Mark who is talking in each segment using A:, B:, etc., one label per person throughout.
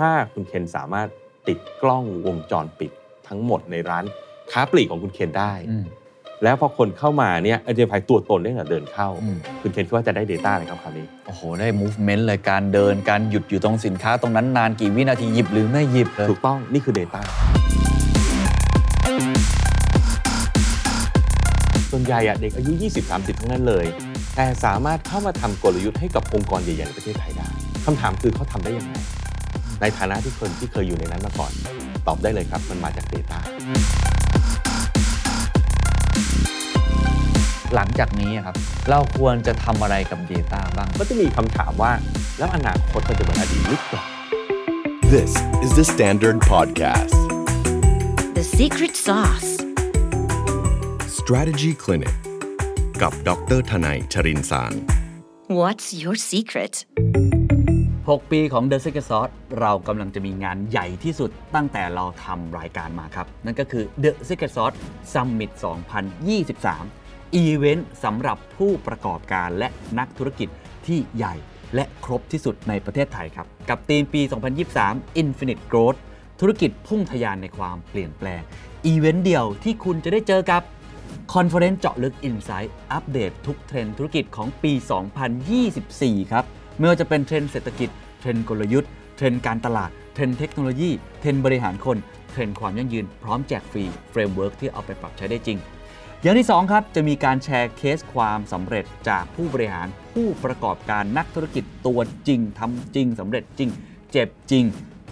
A: ถ้าคุณเคนสามารถติดกล้องวงจรปิดทั้งหมดในร้านค้าปลีกของคุณเคนได้
B: อืม
A: แล้วพอคนเข้ามาเนี่ยไอเดียไฟตัวตนได้แต่เดินเข้า
B: อืม
A: คุณเคนคิดว่าจะได้ Data อะไรครับคราวนี้
B: โอ้โห ได้ movement เลยการเดินการหยุดอยู่ตรงสินค้าตรงนั้นนานกี่วินาทีหยิบหรือไม่หยิบเลย
A: ถูกต้องนี่คือ Data ส่วนใหญ่อะเด็กอายุ 20-30 ทั้งนั้นเลย แต่สามารถเข้ามาทำกลยุทธ์ให้กับองค์กรใหญ่ๆในประเทศไทยได้คำถามคือเขาทำได้ยังไง ในฐานะที่คนที่เคยอยู่ในนั้นมาก่อน ตอบได้เลยครับ มันมาจาก Data
B: หลังจากนี้อะครับ เราควรจะทำอะไรกับ Data บ้าง
A: ก็จะมีคำถามว่าแล้วอนาคตเราจะเหมือนอดีตหรือเปล่า
C: This is the Standard Podcast.
D: The secret sauce.
C: Strategy Clinic กับดรทนายชรินสาร
D: What's your secret?
B: 6 ปีของ The Secret Sauce เรากำลังจะมีงานใหญ่ที่สุดตั้งแต่เราทำรายการมาครับ นั่นก็คือ The Secret Sauce Summit 2023 อีเวนต์สำหรับผู้ประกอบการและนักธุรกิจที่ใหญ่และครบที่สุดในประเทศไทยครับ กับธีมปี 2023 Infinite Growth ธุรกิจพุ่งทะยานในความเปลี่ยนแปลง อีเวนต์เดียวที่คุณจะได้เจอกับ conference เจาะลึก Insight อัปเดตทุกเทรนด์ธุรกิจของปี 2024 ครับ ไม่ว่าจะเป็นเทรนด์เศรษฐกิจ เทรนด์กลยุทธ์ เทรนด์การตลาด เทรนด์เทคโนโลยี เทรนด์บริหารคน เทรนด์ความยั่งยืน พร้อมแจกฟรี framework ที่เอาไปปรับใช้ได้จริง อย่างที่ 2 ครับ จะมีการแชร์เคสความสำเร็จจากผู้บริหารผู้ประกอบการนักธุรกิจตัวจริงทำจริงสำเร็จจริง เจ็บจริง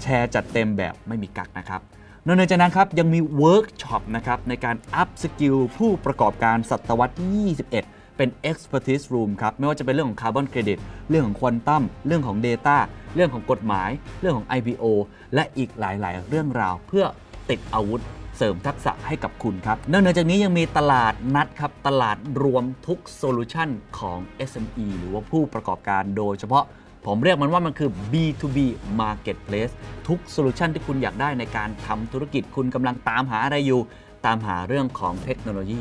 B: แชร์จัดเต็มแบบไม่มีกักนะครับนอกจากนั้นครับยังมีเวิร์กช็อปนะครับในการ upskill ผู้ประกอบการศตวรรษที่21 เป็น Expertise Room ครับ ไม่ว่าจะเป็นเรื่องของคาร์บอนเครดิตเรื่องของควอนตัมเรื่องของ Data เรื่องของกฎหมาย เรื่องของ IPO และอีกหลาย ๆ เรื่องราวเพื่อติดอาวุธเสริมทักษะให้กับคุณครับนอกจากนี้ยังมีตลาดนัดครับ ตลาดรวมทุก solution ของ SME หรือว่าผู้ประกอบการโดยเฉพาะผมเรียกมันว่ามันคือ B2B Marketplace ทุก solution ที่คุณอยากได้ในการทำธุรกิจคุณกำลังตามหาอะไรอยู่ ตามหาเรื่องของเทคโนโลยี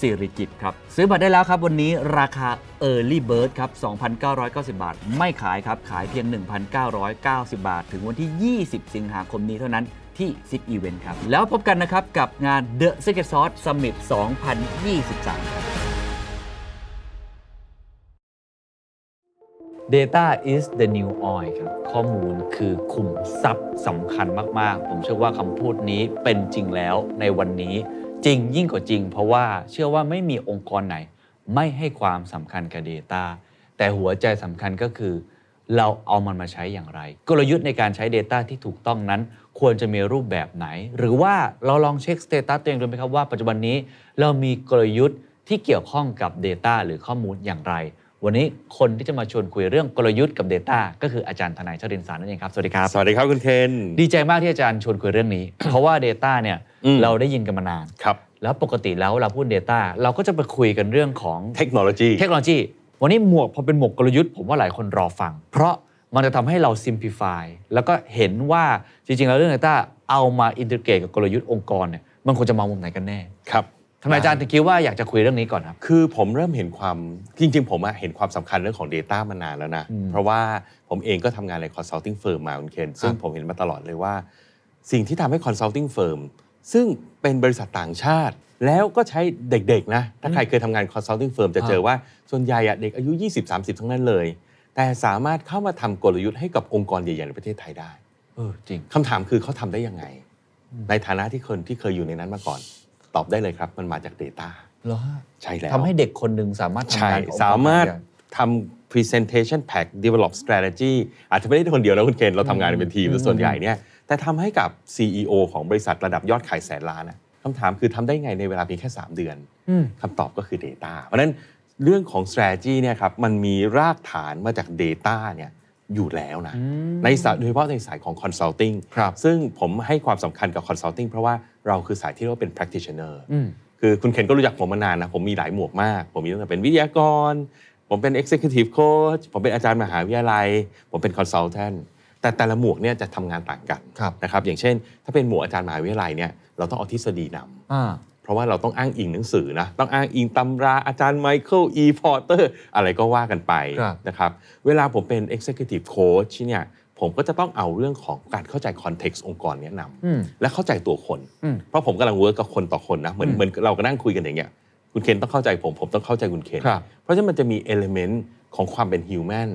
B: สิริกิติ์ครับซื้อบัตรได้แล้วครับวันนี้ราคา Early Bird ครับ 2,990 บาท ไม่ขายครับ ขายเพียง 1,990 บาท ถึงวันที่ 20 สิงหาคมนี้เท่านั้นที่ Zip Event ครับ แล้วพบกันนะครับ กับงาน The Secret Sauce Summit 2023ครับ Data is the new oil ครับ ข้อมูลคือขุมทรัพย์สำคัญมาก ๆ ผมเชื่อว่าคำพูดนี้เป็นจริงแล้วในวันนี้ จริงยิ่งกว่าจริง เพราะว่าเชื่อว่าไม่มีองค์กรไหน ไม่ให้ความสำคัญกับ Data แต่หัวใจสำคัญก็คือ เราเอามันมาใช้อย่างไร กลยุทธ์ในการใช้ Data ที่ถูกต้องนั้น ควรจะมีรูปแบบไหน หรือว่าเราลองเช็ค status ตัวเองดูไหมครับว่าปัจจุบันนี้ เรามีกลยุทธ์ที่เกี่ยวข้องกับ Data หรือข้อมูลอย่างไร วันนี้คนที่จะมาชวนคุยเรื่องกลยุทธ์กับ Data ก็คืออาจารย์ธนัยชรินทร์สารนั่นเองครับ สวัสดีครับ
A: สวัสดีครับคุณเคน
B: ดีใจมากที่อาจารย์ชวนคุยเรื่องนี้ เพราะว่า Data เนี่ย
A: อืม
B: เราได้ยินกันมานาน
A: ครับ
B: แล้วปกติแล้วเราพูด Data เราก็จะไปคุยกันเรื่องของ
A: เทคโนโลยี
B: เทคโนโลยีวันนี้หมวกพอเป็นหมวกกลยุทธ์ผมว่าหลายคนรอฟัง เพราะมันจะทำให้เรา simplify แล้วก็เห็นว่าจริงๆแล้วเรื่อง Data เอามาอินทิเกรตกับกลยุทธ์องค์กรเนี่ยมันควรจะมองมุมไหนกันแน่
A: ครับ
B: ทำไมอาจารย์ถึงคิดว่าอยากจะคุยเรื่องนี้ก่อนครับ
A: คือผมเริ่มเห็นความจริง ๆ ผมอะเห็นความสำคัญเรื่องของ Data มานานแล้วนะ
B: อืม
A: เพราะว่าผมเองก็ทำงานใน consulting firm มาคุณเคนซึ่งผมเห็นมาตลอดเลยว่า สิ่งที่ทำให้ consulting firm ซึ่งเป็นบริษัทต่างชาติ แล้วก็ใช้เด็ก ๆ นะ ถ้าใครเคยทำงาน consulting firm จะเจอว่าส่วนใหญ่อะเด็กอายุ 20-30 ทั้งนั้นเลย แต่สามารถเข้ามาทำกลยุทธ์ให้กับองค์กรใหญ่ๆในประเทศไทยได้
B: เออจริง
A: คำถามคือเขาทำได้ยังไง ในฐานะที่คนที่เคยอยู่ในนั้นมาก่อน ตอบได้เลยครับ มันมาจาก Data
B: เหรอฮะ
A: ใช่แล้ว
B: ทำให้เด็กคนหนึ่งสามารถทำ
A: ใช่
B: งานกับองค์ก
A: สามารถ
B: ได้
A: ทำ presentation pack develop strategy อาจจะไม่ได้คนเดียวนะคุณเคนเราทำงานเป็นทีม
B: อืม
A: ส่วนใหญ่เนี่ยแต่ทำให้กับ CEO ของบริษัทระดับยอดขายแสนล้านนะคำถามคือทำได้ไงในเวลาเพียงแค่ 3 เดือน
B: อืม
A: คำตอบก็คือ Data เพราะฉะนั้นเรื่องของ strategy เนี่ยครับมันมีรากฐานมาจาก Data เนี่ยอยู่แล้วนะ ในสายโดยเฉพาะในสายของ consulting
B: ครับ
A: ซึ่งผมให้ความสำคัญกับ consulting เพราะว่า เราคือสายที่เรียกว่าเป็น practitioner
B: อืม
A: คือคุณเคนก็รู้จักผมมานานนะ ผมมีหลายหมวกมาก ผมมีตั้งแต่เป็นวิทยากร ผมเป็น executive coach ผมเป็นอาจารย์มหาวิทยาลัย ผมเป็น consultant แต่แต่ละหมวกเนี่ยจะทำงานต่างกัน
B: ครับ
A: นะครับอย่างเช่น ถ้าเป็นหมวกอาจารย์มหาวิทยาลัยเนี่ยเราต้องเอาทฤษฎีนำ
B: อ่า
A: เพราะว่าเราต้องอ้างอิงหนังสือนะต้องอ้างอิงตำราอาจารย์ไมเคิลอีพอร์เตอร์อะไรก็ว่ากันไป
B: ครับ
A: นะครับเวลาผมเป็น Executive Coach เนี่ย ผมก็จะต้องเอาเรื่องของการเข้าใจ context องค์กรเนี้ย
B: อืมนำ
A: และเข้าใจตัวคน
B: อืม
A: เพราะผมกำลัง work กับคนต่อคนนะเหมือน
B: อืม
A: เหมือนเราก็นั่งคุยกันอย่างเงี้ยคุณเคนต้องเข้าใจผมผมต้องเข้าใจคุณเคน
B: ครับ
A: เพราะฉะนั้นมันจะมี elementของความเป็น human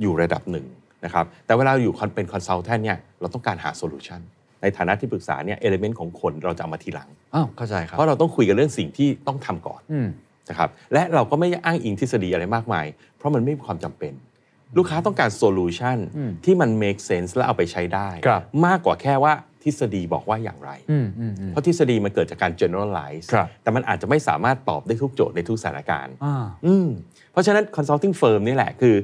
A: อยู่ระดับหนึ่งนะครับแต่เวลาอยู่เป็น consultant เนี่ยเราต้องการหา solution ในฐานะที่ปรึกษาเนี่ย element ของคนเราจะเอามาทีหลัง
B: อ้าวเข้าใจครับ
A: เพราะเราต้องคุยกันเรื่องสิ่งที่ต้องทำก่อน
B: อืม
A: นะครับและเราก็ไม่อ้างอิงทฤษฎีอะไรมากมาย เพราะมันไม่มีความจำเป็น ลูกค้าต้องการ solution
B: อืม
A: ที่มัน make sense และเอาไปใช้ได้
B: ครับ
A: มากกว่าแค่ว่าทฤษฎีบอกว่าอย่างไร
B: อืมอืมอืม
A: เพราะทฤษฎีมันเกิดจากการ generalize
B: ครับ
A: แต่มันอาจจะไม่สามารถตอบได้ทุกโจทย์ในทุกสถานการณ์
B: อ่า
A: อืมเพราะฉะนั้น consulting firm นี่แหละคือ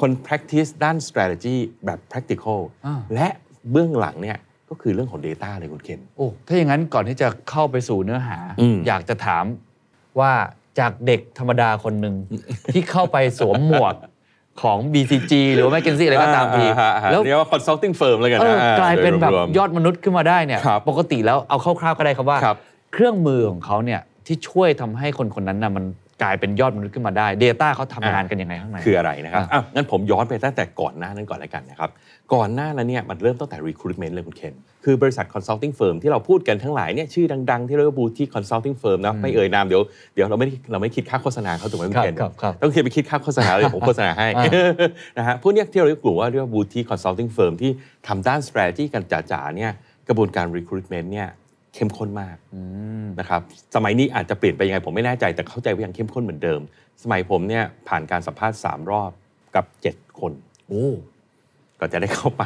A: คน practice ด้าน strategy แบบ practical
B: อ่า
A: และเบื้องหลังเนี่ยก็คือเรื่องของ data เลยคุณเคน
B: โอ้ถ้าอย่างนั้นก่อนที่จะเข้าไปสู่เนื้อหา
A: อืม
B: อยากจะถามว่าจากเด็กธรรมดาคนหนึ่งที่เข้าไปสวมหมวก ของ BCG หรือว่า McKinsey อะไรก็ตามที
A: อ่อ่อ่
B: แล้ว
A: เรียกว่า consulting firm แล้วกัน
B: เอ
A: นะ
B: อ
A: อ่
B: กลายเป็นแบบ
A: โรวมๆ
B: ยอดมนุษย์ขึ้นมาได้เนี่ย
A: ครับ
B: ปกติแล้วเอาคร่าวๆก็ได้ครับว่า
A: ครับ
B: เครื่องมือของเขาเนี่ยที่ช่วยทำให้คนคนนั้นน่ะมัน กลายเป็นยอดมนุษย์ขึ้นมาได้ Data เขาทำงานกันยังไงข้างใน
A: คืออะไรนะครับ
B: อะ
A: อะงั้นผมย้อนไปตั้งแต่ก่อนหน้านั้นก่อนแล้วกันนะครับก่อนหน้านั้นเนี่ยมันเริ่มตั้งแต่ recruitment เลยคุณเคนคือบริษัท consulting firm ที่เราพูดกันทั้งหลายเนี่ยชื่อดัง ๆ ที่เรียกว่า boutique consulting firm นะไม่เอ่ยนามเดี๋ยวเดี๋ยวเราไม่ได้เราไม่คิดค่าโฆษณาเขาถูกไหมคุณเคน
B: ครับครับ
A: ต้องเคนไปคิดค่าโฆษณาเลยผมโฆษณาให้
B: อ่า
A: นะฮะพวกเนี้ยที่เราเรียกกลุ่มว่าเรียกว่า boutique consulting firm ที่ทำด้าน strategy กันจ๋าๆเนี่ยกระบวนการ recruitment เนี่ย เข้มข้นมากนะครับสมัยนี้อาจจะเปลี่ยนไปยังไงผมไม่แน่ใจแต่เข้าใจว่ายังเข้มข้นเหมือนเดิม สมัยผมเนี่ยผ่านการสัมภาษณ์ 3 รอบกับ 7 คน
B: โอ้
A: ก็จะได้เข้าไป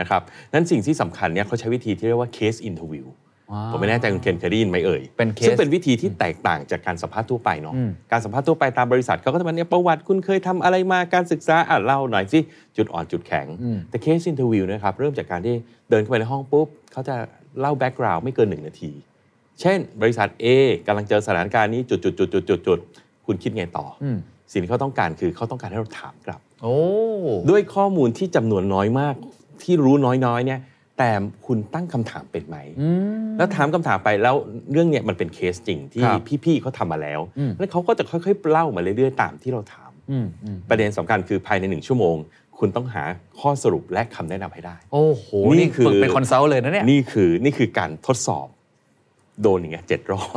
A: นะครับนั้นสิ่งที่สำคัญเนี่ยเขาใช้วิธีที่เรียกว่า case interview
B: ว้าว
A: ผมไม่แน่ใจคุณเคนเคยได้ยินไหมเอ่ย
B: เป็น case
A: ซึ่งเป็นวิธีที่แตกต่างจากการสัมภาษณ์ทั่วไปเนาะ
B: อืม
A: การสัมภาษณ์ทั่วไปตามบริษัทเขาก็จะมาเนี่ยประวัติคุณเคยทำอะไรมาการศึกษาอะเล่าหน่อยสิจุดอ่อนจุดแข็ง
B: อืม
A: แต่ case interview นะครับเริ่มจากการที่เดินเข้าไปในห้องปุ๊บเขาจะ เล่า background ไม่เกินหนึ่งนาที เช่น บริษัท A กำลังเจอสถานการณ์นี้จุดจุดจุดจุดจุดจุดคุณคิดไงต่ออ
B: อืม
A: สิ่งที่เขาต้องการคือเขาต้องการให้เราถามกลับ
B: โอ้
A: ด้วยข้อมูลที่จำนวนน้อยมาก ที่รู้น้อยๆเนี่ยแต่คุณตั้งคำถามเป็นไหม
B: อืม
A: แล้วถามคำถามไปแล้วเรื่องเนี้ยมันเป็นเคสจริงที่
B: ครับ
A: พี่ๆเขาทำมาแล้ว
B: อืม
A: แล้วเขาก็จะค่อยๆเล่ามาเรื่อยๆตามที่เราถาม
B: อืมอืม
A: ประเด็นสำคัญคือภายในหนึ่งชั่วโมง คุณต้องหาข้อสรุปและคำแนะนำให้ได้
B: โอ้โห
A: นี่
B: นี่
A: คือ
B: ฝึกเป็น consult เลยนะเนี่ย
A: นี่คือนี่คือการทดสอบ โดนอย่างเงี้ยเจ็ดรอบ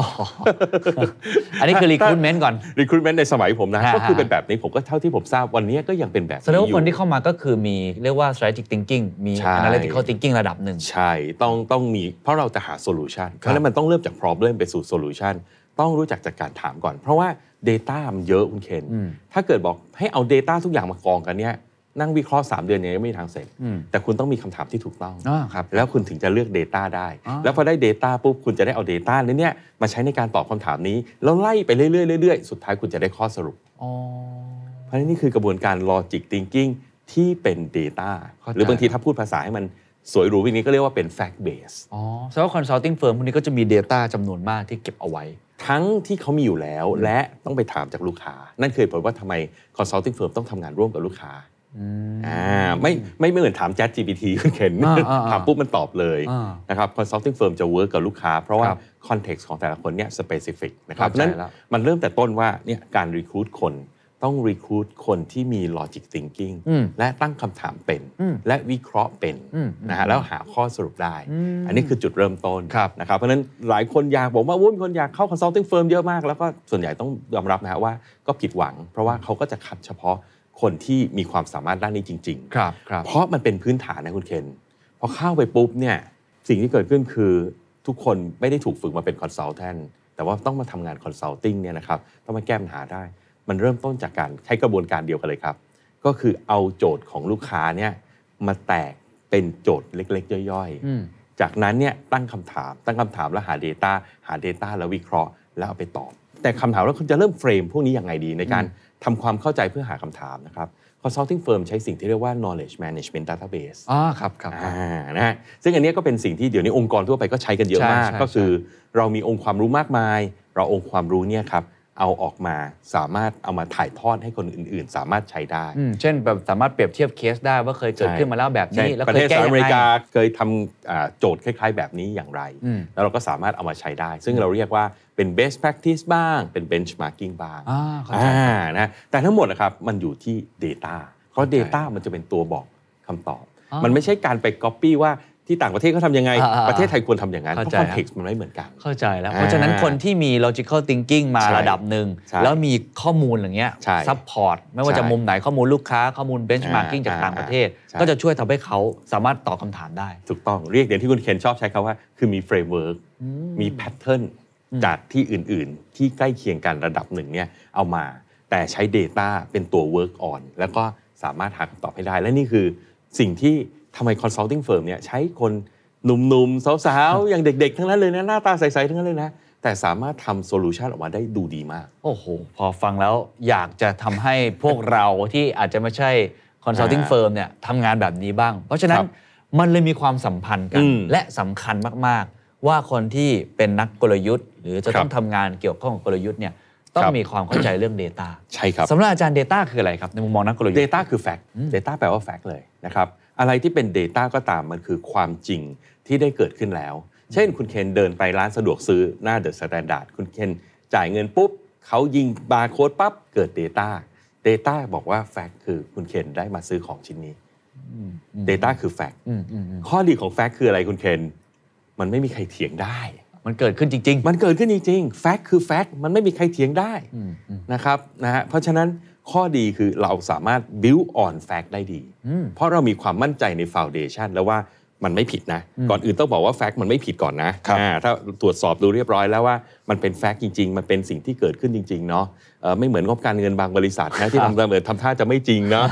B: อันนี้คือ recruitment ก่อน
A: recruitment ในสมัยผมนะ
B: ฮะ
A: ก็คือเป็นแบบนี้ผมก็เท่าที่ผมทราบวันนี้ก็ยังเป็นแบบ
B: แสดงว่า
A: อยู่
B: คนที่เข้ามาก็คือมีเรียกว่า strategic thinking มี
A: ใช่
B: analytical thinking ระดับหนึ่ง
A: ใช่ ต้องต้องมีเพราะเราจะหา solution เพราะฉะนั้นมันต้องเริ่มจาก problem ไปสู่ solution ต้องรู้จักจากการถามก่อน เพราะว่า Data มันเยอะคุณเคน
B: อืม
A: ถ้าเกิดบอกให้เอา Data ทุกอย่างมากองกันเนี่ย นั่งวิเคราะห์ 3 เดือนยังไม่มีทางเสร็จ
B: อืม
A: แต่คุณต้องมีคำถามที่ถูกต้อง
B: อ่าครับ
A: แล้วคุณถึงจะเลือก Data ได้
B: อ่า
A: แล้วพอได้ Data ปุ๊บคุณจะได้เอา Data นี้เนี่ยมาใช้ในการตอบคำถามนี้ แล้วไล่ไปเรื่อยๆเรื่อยๆสุดท้ายคุณจะได้ข้อสรุป
B: อ๋อ
A: เพราะฉะนั้นนี่คือกระบวนการ logic thinking ที่เป็น Data
B: เข้าใจ
A: หรือบางทีถ้าพูดภาษาให้มันสวยหรูอย่างนี้ก็เรียกว่าเป็น fact base
B: อ๋อแสดงว่า consulting firm พวกนี้ก็จะมี data จำนวนมากที่เก็บเอาไว้
A: ทั้งที่เขามีอยู่แล้วและต้องไปถามจากลูกค้า นั่นคือเหตุผลว่าทำไม consulting firm ต้องทำงานร่วมกับลูกค้า อ่าไม่ไม่ไม่เหมือนถาม Chat GPT คุณเข็น
B: อ่าอ่าอ่า
A: ถามปุ๊บมันตอบเลย
B: อ่า
A: นะครับ consulting firm จะ work กับลูกค้า เพราะว่า
B: ครับ
A: context ของแต่ละคนเนี่ย specific นะครับ
B: เข้าใจ
A: นั้น
B: แล้ว
A: มันเริ่มแต่ต้นว่าเนี่ยการ recruit คนต้อง recruit คนที่มี logic thinking
B: อืม
A: และตั้งคำถามเป็น
B: อืม
A: และวิเคราะห์เป็น
B: อืม
A: นะฮะแล้วหาข้อสรุปได้ อันนี้คือจุดเริ่มต้น
B: ครับ
A: นะครับเพราะฉะนั้นหลายคนอยากบอกว่าโอ้ยมีคนอยากเข้า consulting firm เยอะมาก แล้วก็ส่วนใหญ่ต้องยอมรับนะฮะว่าก็ผิดหวัง เพราะว่าเขาก็จะคัดเฉพาะ คนที่มีความสามารถด้านนี้จริงๆ
B: ครับครับ
A: เพราะมันเป็นพื้นฐานนะคุณเคนพอเข้าไปปุ๊บเนี่ยสิ่งที่เกิดขึ้นคือทุกคนไม่ได้ถูกฝึกมาเป็น consultant แต่ว่าต้องมาทำงาน consulting เนี่ยนะครับต้องมาแก้ปัญหาได้ มันเริ่มต้นจากการใช้กระบวนการเดียวกันเลยครับ ก็คือเอาโจทย์ของลูกค้าเนี่ยมาแตกเป็นโจทย์เล็ก ๆ ย่อย
B: อืม
A: ๆจากนั้นเนี่ยตั้งคำถามตั้งคำถามแล้วหา Data หา Data แล้ววิเคราะห์แล้วเอาไปตอบ แต่คำถามว่าคุณจะเริ่มเฟรมพวกนี้ยังไงดีในการ ทำความเข้าใจเพื่อหาคำถามนะครับ consulting firm ใช้สิ่งที่เรียกว่า knowledge management database
B: อ๋อครับครับ
A: อ่านะฮะซึ่งอันเนี้ยก็เป็นสิ่งที่เดี๋ยวนี้องค์กรทั่วไปก็ใช้กันเยอะ
B: ใช่
A: มาก
B: ใช่
A: ก็คือเรามีองค์ความรู้มากมาย เราองค์ความรู้เนี่ยครับเอาออกมาสามารถเอามาถ่ายทอดให้คนอื่น ๆ สามารถใช้ได้
B: อืมเช่นแบบสามารถเปรียบเทียบเคสได้ว่าเคยเกิดขึ้นมาแล้วแบบนี้
A: ใช่
B: แล้ว
A: ประ
B: เค
A: เท
B: ย
A: ศ
B: แก้
A: สหรัฐ
B: ยั
A: องเมริ
B: ไง
A: กาเคยทำอ่าโจทย์คล้าย ๆ แบบนี้อย่างไร
B: อืม
A: แล้วเราก็สามารถเอามาใช้ได้ ซึ่งเราเรียกว่า เป็น best practice บ้าง เป็น benchmarking บ้าง
B: อ่าเข้าใจ
A: อ่านะแต่ทั้งหมดนะครับมันอยู่ที่ Data เพราะ
B: เข้าใจ
A: Data มันจะเป็นตัวบอกคำตอบ
B: อ๋อ
A: มันไม่ใช่การไป Copy ว่าที่ต่างประเทศเขาทำยังไง
B: อ่าๆๆ
A: ประเทศไทยควรทำอย่างนั้น เพ
B: เข้า
A: ราะ
B: ใจ
A: context มันไม่เหมือนกัน
B: เข้าใจแล้ว
A: อ่า
B: เพราะฉะนั้นคนที่มี logical thinking มา
A: ใช่
B: ระดับหนึ่ง
A: ใช่
B: แล้วมีข้อมูลอย่างเงี้ย
A: ใช่
B: support ไม่ว่าจะ
A: ใช่
B: มุมไหนข้อมูลลูกค้า ข้อมูล benchmarking
A: อ่า
B: จากต่างประเทศ
A: ใช่
B: ก็จะช่วยทำให้เขาสามารถตอบคำถามได้
A: ถูกต้อง เรียกอย่างที่คุณเคนชอบใช้คำว่า คือมี framework มี pattern จากที่อื่นๆ ที่ใกล้เคียงกันระดับหนึ่งเนี่ยเอามาแต่ใช้ Data เป็นตัว work on แล้วก็สามารถหาคำตอบให้ได้ และนี่คือสิ่งที่ทำไม consulting firm เนี่ยใช้คนหนุ่มๆ สาวๆ อย่างเด็กๆ ทั้งนั้นเลยนะ หน้าตาใสๆ ทั้งนั้นเลยนะ แต่สามารถทำโซลูชันออกมาได้ดูดีมาก
B: โอ้โห พอฟังแล้วอยากจะทำให้พวกเราที่อาจจะไม่ใช่ consulting
A: อ่า
B: firm เนี่ยทำงานแบบนี้บ้าง เพราะฉะนั้
A: คนรับ
B: มันเลยมีความสัมพันธ์กัน
A: อืม
B: และสำคัญมากๆ ว่าคนที่เป็นนักกลยุทธ์ หรือจะ
A: ครับ
B: ต้องทำงานเกี่ยวข้องกับกลยุทธ์เนี่ยต้อง
A: ครับ
B: มีความเข้าใจเรื่อง Data
A: ใช่ครับ
B: สำหรับอาจารย์ Data คืออะไรครับในมุมมองนักกลยุทธ์
A: Data คือ fact Data แปลว่า fact เลยนะครับอะไรที่เป็น Data ก็ตามมันคือความจริงที่ได้เกิดขึ้นแล้ว เช่นคุณเคนเดินไปร้านสะดวกซื้อหน้าเดอะสแตนดาร์ดคุณเคนจ่ายเงินปุ๊บเขายิงบาร์โค้ดปั๊บเกิด Data Data บอกว่า fact คือคุณเคนได้มาซื้อของชิ้นนี้ Data คือ fact
B: อืมอืมอืม
A: ข้อดีของ fact คืออะไรคุณเคน มันไม่มีใครเถียงได้
B: มันเกิดขึ้นจริง
A: มันเกิดขึ้นจริงๆ fact คือ fact มันไม่มีใครเถียงได้
B: อืมอืม
A: นะครับนะฮะเพราะฉะนั้นข้อดีคือเราสามารถ build on fact ได้ดี
B: อืม
A: เพราะเรามีความมั่นใจใน foundation แล้วว่ามันไม่ผิดนะ ก่อนอื่นต้องบอกว่า fact มันไม่ผิดก่อนนะครับอ่าถ้าตรวจสอบดูเรียบร้อยแล้วว่ามันเป็น fact จริง ๆ มันเป็นสิ่งที่เกิดขึ้นจริง ๆ เนาะเอ่อไม่เหมือนงบการเงินบางบริษัทนะที่ทำเหมือนทำท่าจะไม่จริงเนาะ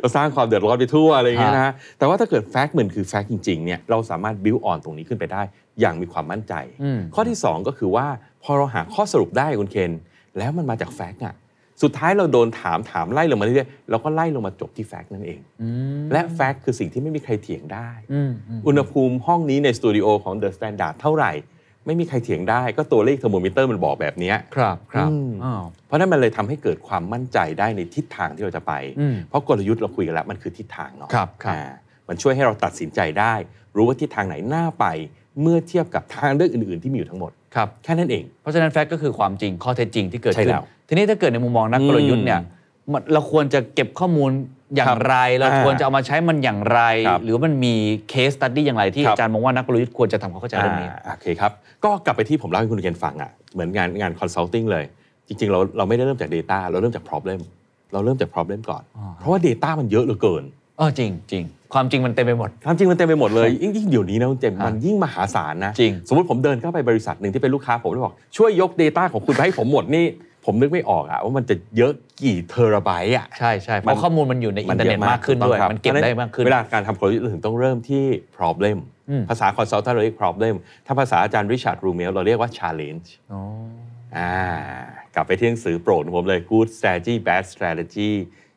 A: เราสร้างความเดือดร้อนไปทั่วอะไรอย่างเงี้ยนะฮะแต่ว่าถ้าเกิด fact เหมือนคือ fact จริงๆเนี่ยเราสามารถ build on ตรงนี้ขึ้นไปได้ อย่างมีความมั่นใจ
B: อืม
A: ข้อที่ 2 ก็คือว่าพอเราหาข้อสรุปได้คุณเคนแล้วมันมาจาก fact อะสุดท้ายเราโดนถามถามไล่ลงมาเรื่อยๆเราก็ไล่ลงมาจบที่ fact นั่นเอง
B: อืม
A: และ fact คือสิ่งที่ไม่มีใครเถียงได้
B: อืมอืม
A: อุณหภูมิห้องนี้ในสตูดิโอของ The Standard เท่าไหร่ ไม่มีใครเถียงได้ก็ตัวเลขเทอร์โมมิเตอร์มันบอกแบบเนี้ย
B: ครับครับ
A: อืม
B: อ้าว
A: เพราะนั้นมันเลยทำให้เกิดความมั่นใจได้ในทิศทางที่เราจะไป
B: อืม
A: เพราะกลยุทธ์เราคุยกันแล้วมันคือทิศทางเนาะ
B: ครับครับ
A: อ่ามันช่วยให้เราตัดสินใจได้ รู้ว่าทิศทางไหนน่าไป เมื่อเทียบกับทางเลือกอื่น ๆ ที่มีอยู่ทั้งหมด
B: ครับ
A: แค่นั้นเอง
B: เพราะฉะนั้น fact ก็คือความจริงข้อเท็จจริงที่เกิด
A: ใช่
B: ขึ้น
A: แล้ว
B: ทีนี้ถ้าเกิดในมุมมองนักกลยุทธ์เนี่ยมันเราควรจะเก็บข้อมูลอย่างไร เรา
A: อ่า
B: ควรจะเอามาใช้มันอย่างไร
A: ครับ
B: หรือว่ามันมี case study อย่างไรที่
A: ครับ
B: อาจารย์มองว่านักกลยุทธ์ควรจะทำความเข้าใจเรื่องนี้
A: อ่าโอเคครับ ก็กลับไปที่ผมเล่าให้คุณเคนฟังอะเหมือนงานงาน consulting เลย จริง ๆ เราเราไม่ได้เริ่มจาก Data เราเริ่มจาก problem เราเริ่มจาก problem ก่อน
B: อ๋อ
A: เพราะว่า Data มันเยอะเหลือเกิน
B: เออจริงจริงความจริงมันเต็มไปหมด
A: ความจริงมันเต็มไปหมดเลยยิ่งยิ่งเดี๋ยวนี้นะคุณเจมส์
B: อะ
A: มันยิ่งมหาศาลนะ
B: จริง
A: สมมติผมเดินเข้าไปบริษัทหนึ่งที่เป็นลูกค้าผมแล้วบอกช่วยยก Data ของคุณไปให้ผมหมดนี่ผมนึกไม่ออกอะว่ามันจะเยอะกี่เทราไบต์อะ
B: ใช่ใช่เพ
A: มัน
B: ราะข้อมูลมันอยู่ในอินเทอร์เน็ตมากขึ้นด้วย
A: ถูกต้องครับ
B: มันเก็บได้มากขึ้น
A: เวลาการทำกลยุทธ์เราถึงต้องเริ่มที่ problem
B: อืม
A: ภาษา consultant เราเรียก problem ถ้าภาษาอาจารย์ Richard Rumelt เราเรียกว่า challenge
B: อ๋อ
A: อ่ากลับไปที่หนังสือโปรดของผมเลย good strategy bad strategy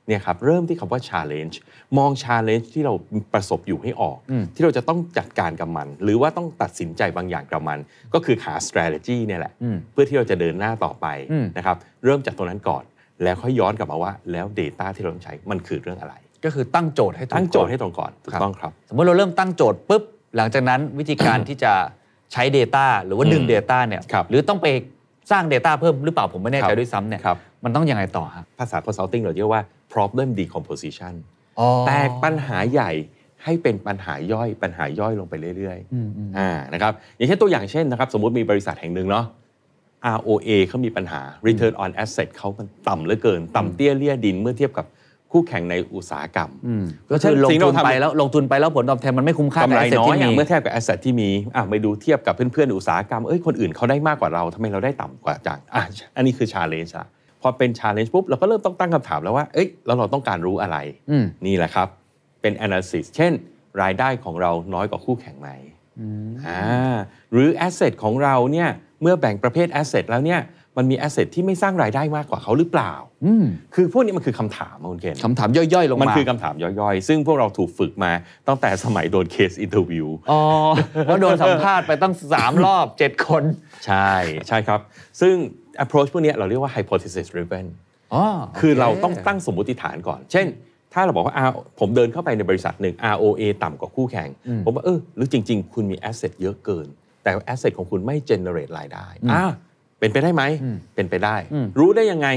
A: เนี่ยครับเริ่มที่คำว่า challenge มอง challenge ที่เราประสบอยู่ให้ออก
B: อืม
A: ที่เราจะต้องจัดการกับมัน หรือว่าต้องตัดสินใจบางอย่างกับมัน ก็คือหา strategy เนี่ยแหละ
B: อืม
A: เพื่อที่เราจะเดินหน้าต่อไป
B: อืม
A: นะครับเริ่มจากตรงนั้นก่อน แล้วค่อยย้อนกลับมาว่า แล้ว Data ที่เราต้องใช้มันคือเรื่องอะไร
B: ก็คือตั้งโจทย์ให้ถูก
A: ตั้งโจทย์
B: ก่อน
A: ให้ตรงก่อนถูก
B: ครับ
A: ต้องครับ
B: สมมติเราเริ่มตั้งโจทย์ปุ๊บหลังจากนั้นวิธีการที่จะใช้ Data หรือว่าดึง
A: อืม
B: Data เนี่ย
A: ครับ
B: หรือต้องไปสร้าง Data เพิ่มหรือเปล่าผมไม่แน่
A: ครั
B: ใจ
A: บ
B: ด้วยซ้ำเนี่ย
A: ครับ
B: มันต้องยังไงต่อครับ
A: ภาษา consulting เราเรียกว่า problem decomposition
B: อ๋อ
A: แตกปัญหาใหญ่ให้เป็นปัญหาย่อย ปัญหาย่อยลงไปเรื่อย
B: อืมอืม
A: ๆอ่านะครับอย่างเช่นตัวอย่างเช่นนะครับสมมุติมีบริษัทแห่งหนึ่งเนาะ ROA เขามีปัญหา Return on Asset เขามันต่ำเหลือเกิน ต่ำเตี้ยเลี่ยดินเมื่อเทียบกับคู่แข่งในอุตสาหกรรม
B: อืม
A: เพราะ
B: ก็
A: ฉะ
B: คื
A: นั้
B: อนลง
A: สิ่งที่
B: ทุน
A: เราทำ
B: ไปแล้วลงทุนไปแล้วผลตอบแทนมันไม่คุ้มค่ากำ
A: ไร
B: กับ asset
A: น้อย
B: ที่
A: อะ
B: มี
A: เมื่อเทียบกับ asset ที่มีอะไปดูเทียบกับเพื่อนๆอุตสาหกรรมเอ้ยคนอื่นเขาได้มากกว่าเราทำไมเราได้ต่ำกว่าจังอะอันนี้คือ challenge อะ พอเป็น challenge ปุ๊บเราก็เริ่มต้องตั้งคำถามแล้วว่า เอ้ยแล้วเราต้องการรู้อะไร
B: อืม
A: นี่แหละครับ เป็น analysis เช่น รายได้ของเราน้อยกว่าคู่แข่งไหมอ่าหรือ asset ของเราเนี่ยเมื่อแบ่งประเภท asset แล้วเนี่ยมันมี asset ที่ไม่สร้างรายได้มากกว่าเขาหรือเปล่า
B: อืม
A: คือพวกนี้มันคือคำถามอะคุณเคน
B: คำถามย่อยๆ ลงมา
A: มั
B: มัน
A: คือคำถามย่อยๆ ซึ่งพวกเราถูกฝึกมาตั้งแต่สมัยโดน case interview อ๋อ
B: เพราะโดนสัมภาษณ์ไปตั้ง 3 รอบ 7 คน
A: ใช่ ใช่ครับ ซึ่ง approach พวกเนี้ยเราเรียกว่า hypothesis driven
B: อ๋อ
A: คือเราต้องตั้งสมมติฐานก่อน เช่น ถ้าเราบอกว่าอ่าผมเดินเข้าไปในบริษัทหนึ่ง ROA ต่ำกว่าคู่แข่ง ผมว่าเออหรือจริง ๆ คุณมี asset เยอะเกิน แต่ asset ของคุณไม่ generate รายได้อ่าเป็นไปได้ไหม เป็นไปได้ รู้ได้ยังไง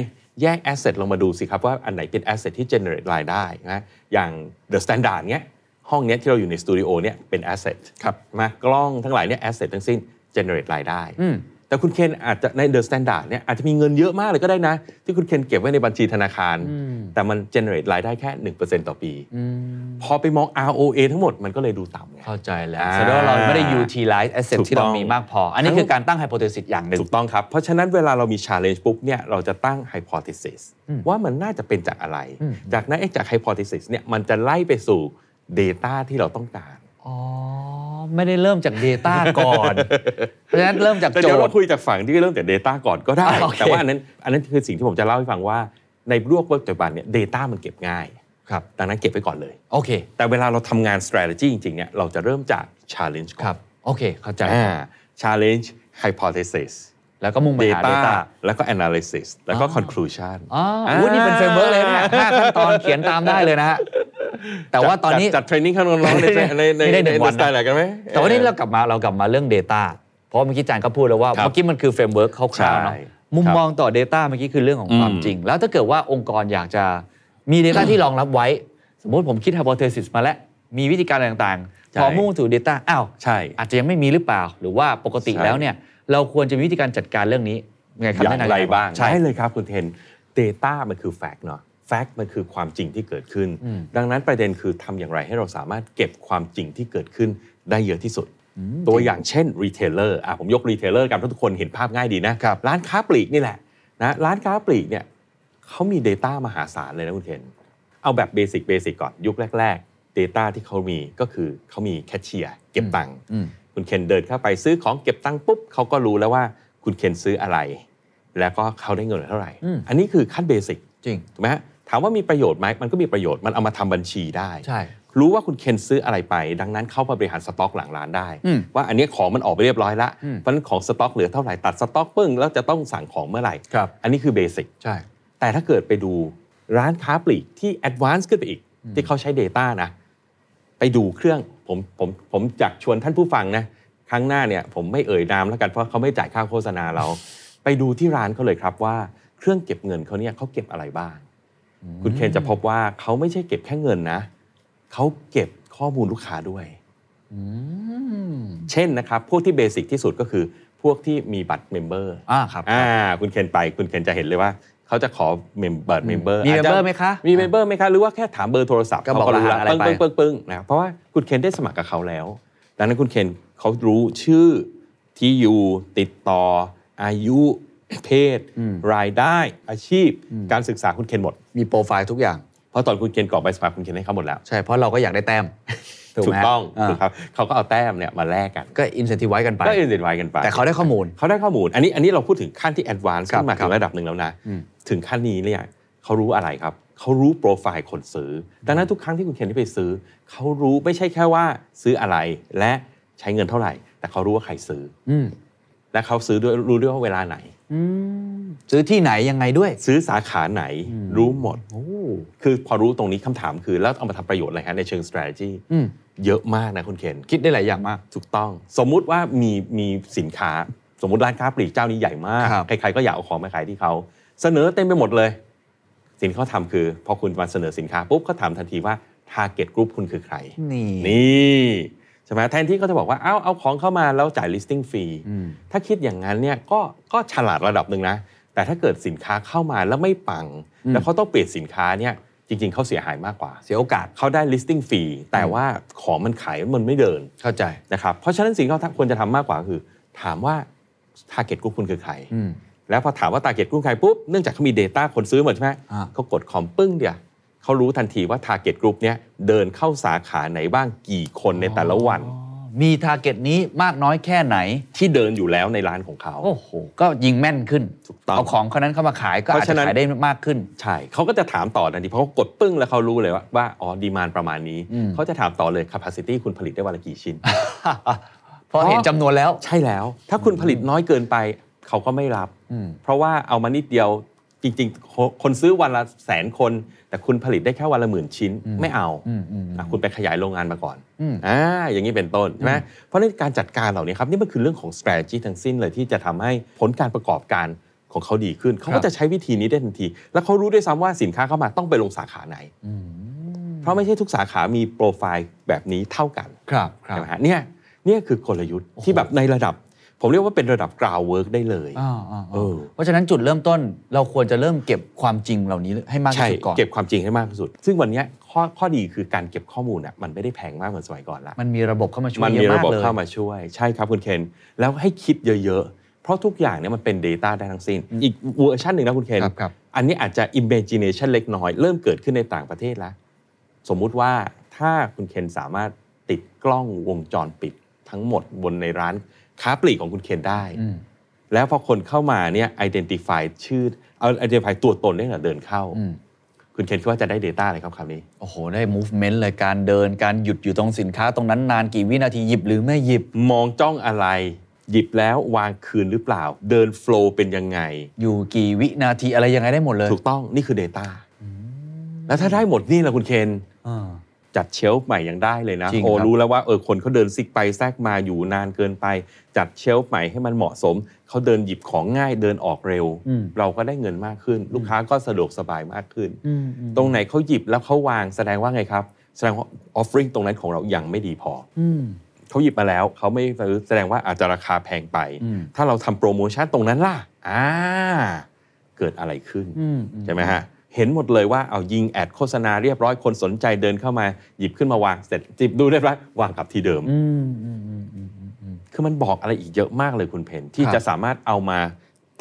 A: แยก asset ลงมาดูสิครับว่าอันไหนเป็น asset ที่ generate รายได้นะอย่าง the standard เนี้ยห้องเนี้ยที่เราอยู่ในสตูดิโอเนี้ยเป็น asset ครับมากล้องทั้งหลายเนี่ย asset ทั้งสิ้น generate รายได้ แต่คุณเคนอาจจะใน The Standard เนี่ยอาจจะมีเงินเยอะมากเลยก็ได้นะ ที่คุณเคนเก็บไว้ในบัญชีธนาคาร แต่มัน generate รายได้แค่ 1%ต่อปี พอไปมอง ROA ทั้งหมดมันก็เลยดูต่ำไง
B: เข้าใจแล้ว
A: อ่า
B: แสดงว่าเราไม่ได้ utilize asset
A: ถูก
B: ที่เรา
A: ต้อง
B: มีมากพอ อันนี้คือการตั้ง hypothesis อย่างหนึ่ง
A: ถูกต้องครับ เพราะฉะนั้นเวลาเรามี challenge ปุ๊บเนี่ยเราจะตั้ง hypothesis ว่ามันน่าจะเป็นจากอะไร จากนั้นไอ้จาก hypothesis เนี่ยมันจะไล่ไปสู่ data ที่เราต้องการ
B: อ๋อ ไม่ได้เริ่มจาก Data ก่อน เพราะฉะนั้นเริ่มจาก
A: แต่
B: โจทย์
A: เดี๋ยวเราคุยจากฝั่งที่เริ่มจาก Data ก่อนก็ได้
B: อ่าโอเค
A: แต่ว่าอันนั้นอันนั้นคือสิ่งที่ผมจะเล่าให้ฟังว่าในโลกปัจจุบันเนี่ย Data มันเก็บง่าย
B: ครับ
A: ดังนั้นเก็บไว้ก่อนเลย
B: โอเค
A: แต่เวลาเราทำงาน strategy จริงๆเนี่ยเราจะเริ่มจาก challenge ก่อน
B: ครับโอเคเข้าใจ
A: อ่า challenge hypothesis
B: แล้วก็มุ่งไปหา
A: data
B: Data
A: แล้วก็ analysis แล้วก็ conclusion
B: อ๋ออุ๊ยนี่เป็น framework เลยเนี่ยห้าขั้นตอนเขียนตามได้เลยนะฮะ แต่ว่าตอนนี้
A: จัดจัดเทรนนิ่งข้างน้องๆในในใน
B: ไม่ได้หนึ่ง
A: ใน
B: วันนะ
A: สไตล์ไหนกันไหม
B: แต่วันนี้เรากลับมาเรากลับมาเรื่อง Data เพราะเมื่อกี้อาจารย์ก็พูดแล้วว่า
A: ครับ
B: เมื่อกี้มันคือเฟรมเวิร์กคร่าวๆเนาะ
A: ใช่
B: มุม
A: ครับ
B: มองต่อ Data เมื่อกี้คือเรื่องของความ
A: อืม
B: จริง แล้วถ้าเกิดว่าองค์กรอยากจะมี Data ที่รองรับไว้ สมมติผมคิด hypothesis มาแล้วมีวิธีการอะไรต่างๆ พอมุ่งสู่ Data อ้าว
A: ใช่
B: อาจจะยังไม่มีหรือเปล่า หรือว่าปกติ
A: ใช่
B: แล้วเนี่ย เราควรจะมีวิธีการจัดการเรื่องนี้ยังไงคำ
A: อย่า
B: แนะ
A: ง
B: นำ
A: ไรบ้าง
B: ใช่
A: ได้เลยครับคุณเทน Data มันคือ Fact เนาะ Fact มันคือความจริงที่เกิดขึ้น ดังนั้นประเด็นคือทำอย่างไรให้เราสามารถเก็บความจริงที่เกิดขึ้นได้เยอะที่สุด ตัวอย่างเช่น retailer อะผมยก retailer กันเพราะทุกคนเห็นภาพง่ายดีนะร้านค้าปลีกนี่แหละนะร้านค้าปลีกเนี่ยเขามี Data มหาศาลเลยนะคุณเทนเอาแบบเบสิกเบสิกก่อนยุคแรก ๆ Data ที่เขามีก็คือเขามีแคชเชียร์เก็บตังค์
B: อืม
A: คุณเคนเดินเข้าไปซื้อของเก็บตังค์ปุ๊บเขาก็รู้แล้วว่าคุณเคนซื้ออะไร แล้วก็เขาได้เงินเท่าไหร่
B: อืม
A: อันนี้คือขั้น basic
B: จริง
A: ถูกไหมฮะถามว่ามีประโยชน์ไหมมันก็มีประโยชน์มันเอามาทำบัญชีได้
B: ใช่
A: รู้ว่าคุณเคนซื้ออะไรไป ดังนั้นเข้ามาบริหารสต็อกหลังร้านได้
B: อืม
A: ว่าอันนี้ของมันออกไปเรียบร้อยละ
B: อืม
A: เพราะฉะนั้นของสต็อกเหลือเท่าไหร่ตัดสต็อกปึ้งแล้วจะต้องสั่งของเมื่อไหร่
B: ครับ
A: อันนี้คือ basic
B: ใช่
A: แต่ถ้าเกิดไปดูร้านค้าปลีกที่ advance ขึ้นไปอีก ที่เขาใช้ Data นะ ไปดูเครื่องผมผมผมอยากชวนท่านผู้ฟังนะครั้งหน้าเนี่ยผมไม่เอ่ยนามแล้วกันเพราะเขาไม่จ่ายค่าโฆษณาเรา ไปดูที่ร้านเขาเลยครับว่า เครื่องเก็บเงินเขาเนี่ยเขาเก็บอะไรบ้าง คุณเคนจะพบว่าเขาไม่ใช่เก็บแค่เงินนะเขาเก็บข้อมูลลูกค้าด้วย เช่นนะครับ พวกที่ basic ที่สุดก็คือพวกที่มีบัตร member อ่า
B: ครับ
A: อ่าคุณเคนไปคุณเคนจะเห็นเลยว่าเขาจะขอ member member มี
B: member ไหมคะ
A: มี member ไหมคะหรือว่าแค่ถามเบอร์โทรศัพท์
B: ก็บอก
A: เขารู้
B: รหัสอะไร
A: ปึ้ง
B: ไป
A: ปึ้งปึ้งปึ้งนะครับเพราะว่าคุณเคนได้สมัครกับเขาแล้ว ดังนั้นคุณเคนเขารู้ชื่อที่อยู่ติดต่ออายุ เพศ รายได้ อาชีพ การศึกษาคุณเคนหมด
B: มีโปรไฟล์ทุกอย่าง
A: เพราะตอนคุณเคนกรอกใบสมัครคุณเคนให้เขาหมดแล้ว
B: ใช่ เพราะเราก็อยากได้แต้ม
A: ถูก
B: ไหม
A: อ่าถูกต้องครับเขาก็เอาแต้มเนี่ยมาแลกกัน
B: ก็ incentivize กันไป
A: ก็เอ็นเดนไว้กันไป
B: แต่เขาได้ข้อมูล
A: เขาได้ข้อมูล อันนี้อันนี้เราพูดถึงขั้นที่ advance
B: ครับ
A: ขึ้นมา
B: ครั
A: ถึ
B: บ
A: งระดับหนึ่งแล้วนะ
B: อืม
A: ถึงขั้นนี้เนี่ยเขารู้อะไรครับเขารู้โปรไฟล์คนซื้อ ดังนั้นทุกครั้งที่คุณเคนที่ไปซื้อ เขารู้ไม่ใช่แค่ว่าซื้ออะไรและใช้เงินเท่าไหร่ แต่เขารู้ว่าใครซื้อ
B: อืม
A: และเขาซื้อด้วยรู้ด้วยว่าเวลาไหน
B: อืม ซื้อที่ไหนยังไงด้วย
A: ซื้อสาขาไหนรู้หมด
B: โอ้
A: คือพอรู้ตรงนี้คำถามคือ แล้วเอามาทำประโยชน์อะไรฮะในเชิง strategy
B: อืม
A: เยอะมากนะคุณเคน
B: คิดได้หลายอย่างมาก
A: ถูกต้อง สมมุติว่ามีมีสินค้า สมมุติร้านค้าปลีกเจ้านี้ใหญ่มาก
B: ครับ
A: ใครๆก็อยากเอาของมาขายที่เขา เสนอเต็มไปหมดเลย สิ่งที่เขาทำคือ พอคุณมาเสนอสินค้าปุ๊บเขาถามทันทีว่า target group คุณคือใคร
B: นี่
A: นี่ ใช่ไหมแทนที่เขาจะบอกว่าเอาเอาของเข้ามาแล้วจ่าย listing fee
B: อืม
A: ถ้าคิดอย่างนั้นเนี่ยก็ก็ฉลาดระดับหนึ่งนะ แต่ถ้าเกิดสินค้าเข้ามาแล้วไม่ปัง แล้วเขาต้องเปลี่ยนสินค้าเนี่ยจริง ๆเขาเสียหายมากกว่า
B: เสียโอกาส
A: เขาได้ listing fee แต่ว่าของมันขายมันไม่เดิน
B: เข้าใจ
A: นะครับเพราะฉะนั้นสิ่งที่เขาควรจะทำมากกว่าคือ ถามว่า target group คุณคือใคร
B: อืม
A: แล้วพอถามว่า target group ใครปุ๊บเนื่องจากเขามี Data คนซื้อหมดใช่ไหม
B: อ่า
A: เขากดคอมปึ้งเดียว เขารู้ทันทีว่า target group เนี้ยเดินเข้าสาขาไหนบ้างกี่คนในแต่ละวัน
B: อ๋อมี target็ตนี้มากน้อยแค่ไหน
A: ที่เดินอยู่แล้วในร้านของเขา
B: โอ้โห ก็ยิงแม่นขึ้น
A: ถูกต้อง
B: เอาของคนนั้นเข้ามาขายก็อาจจะเพ
A: ราะ
B: จะ
A: ฉะนั้น
B: ขายได้มากขึ้น
A: ใช่เขาก็จะถามต่อทันทีเพราะเขากดปึ้งแล้วเขารู้เลยว่าว่าอ๋อ demand ประมาณนี้
B: อืม
A: เขาจะถามต่อเลย capacity คุณผลิตได้วันละกี่ชิ้น
B: เพราะเห็นจำนวนแล้ว
A: ใช่แล้ว ถ้าคุณผลิตน้อยเกินไปเขาก็ไม่รับ
B: อืม
A: เพราะว่าเอามานิดเดียว จริงๆคนคนซื้อวันละแสนคน แต่คุณผลิตได้แค่วันละหมื่นชิ้นไม่เอา
B: อืมอืม
A: อะคุณไปขยายโรงงานมาก่อน
B: อืม
A: อ่าอย่างนี้เป็นต้นใช่ไหมเพราะฉะนั้นการจัดการเหล่านี้ครับนี่มันคือเรื่องของ strategy ทั้งสิ้นเลยที่จะทำให้ผลการประกอบการของเขาดีขึ้น เขา
B: ครั
A: ก็
B: บ
A: จะใช้วิธีนี้ได้ทันที แล้วเขารู้ด้วยซ้ำว่าสินค้าเข้ามาต้องไปลงสาขาไหน
B: อืม
A: เพราะไม่ใช่ทุกสาขามีโปรไฟล์แบบนี้เท่ากัน
B: ครับครับ
A: ใช่ไหมฮะเนี่ยเนี่ยคือกลยุทธ์ที่แบบในระดับ ผมเรียกว่าเป็นระดับ ground work ได้เลย
B: อ่าอ่า
A: เอ
B: อ่า
A: อ
B: เพราะฉะนั้นจุดเริ่มต้นเราควรจะเริ่มเก็บความจริงเหล่านี้ให้มากที่
A: ใช่
B: สุดก่อน
A: เก็บความจริงให้มากที่สุด ซึ่งวันเนี้ยข้อข้อดีคือการเก็บข้อมูลอะมันไม่ได้แพงมากเหมือนสมัยก่อนละ
B: มันมีระบบเข้ามาช่วย
A: มัน
B: เย
A: มี
B: อะ
A: ระ
B: มาก
A: บบ
B: เลย
A: เข้ามาช่วย ใช่ครับคุณเคนแล้วให้คิดเยอะๆ เพราะทุกอย่างเนี่ยมันเป็น Data ได้ทั้งสิ้น อีกเวอร์ชันหนึ่งนะคุณเคน
B: ครับครับ
A: อันนี้อาจจะ imagination เล็กน้อยเริ่มเกิดขึ้นในต่างประเทศแล้วสมมุติว่าถ้าคุณเคนสามารถติดกล้องวงจรปิดทั้งหมดบนในร้าน ค้าปลีกของคุณเคนได้
B: อืม
A: แล้วพอคนเข้ามาเนี่ย identify ชื่อเอา identify ตัวตนได้ตั้งแต่เดินเข้า
B: อืม
A: คุณเคนคิดว่าจะได้ Data อะไรครับคำนี้
B: โอ้โห ได้ movement เลยการเดินการหยุดอยู่ตรงสินค้าตรงนั้นนานกี่วินาทีหยิบหรือไม่หยิบ
A: มองจ้องอะไรหยิบแล้ววางคืนหรือเปล่า เดินโฟล์เป็นยังไง
B: อยู่กี่วินาทีอะไรยังไงได้หมดเลย
A: ถูกต้องนี่คือ Data แล้วถ้าได้หมดนี่แหละคุณเคน
B: อ่า
A: จัดเชลฟ์ใหม่ยังได้เลยนะ
B: จริง
A: โอ้
B: ครับ
A: รู้แล้วว่าเออคนเขาเดินซิกไปแทรกมาอยู่นานเกินไป จัดเชลฟ์ใหม่ให้มันเหมาะสม เขาเดินหยิบของง่ายเดินออกเร็ว
B: อืม
A: เราก็ได้เงินมากขึ้น ลูกค้าก็สะดวกสบายมากขึ้น
B: อืมอืม
A: ตรงไหนเขาหยิบแล้วเขาวางแสดงว่าไงครับ แสดงว่าออฟฟ i n g ตรงนั้นของเรายังไม่ดีพอ
B: อืม
A: เขาหยิบมาแล้วเขาไม่ซื้อแสดงว่าอาจจะราคาแพงไป
B: อืม
A: ถ้าเราทำโปรโมชั่นตรงนั้นล่ะอ่าเกิดอะไรขึ้น
B: อืม
A: ใช่ไหมฮะ เห็นหมดเลยว่าเอายิงแอดโฆษณาเรียบร้อยคนสนใจเดินเข้ามาหยิบขึ้นมาวางเสร็จจิบดูเรียบร้อยวางกลับที่เดิม
B: อืมอืมอืมอืมอืมอืม
A: คือมันบอกอะไรอีกเยอะมากเลยคุณเพนที่
B: ครับ
A: จะสามารถเอามา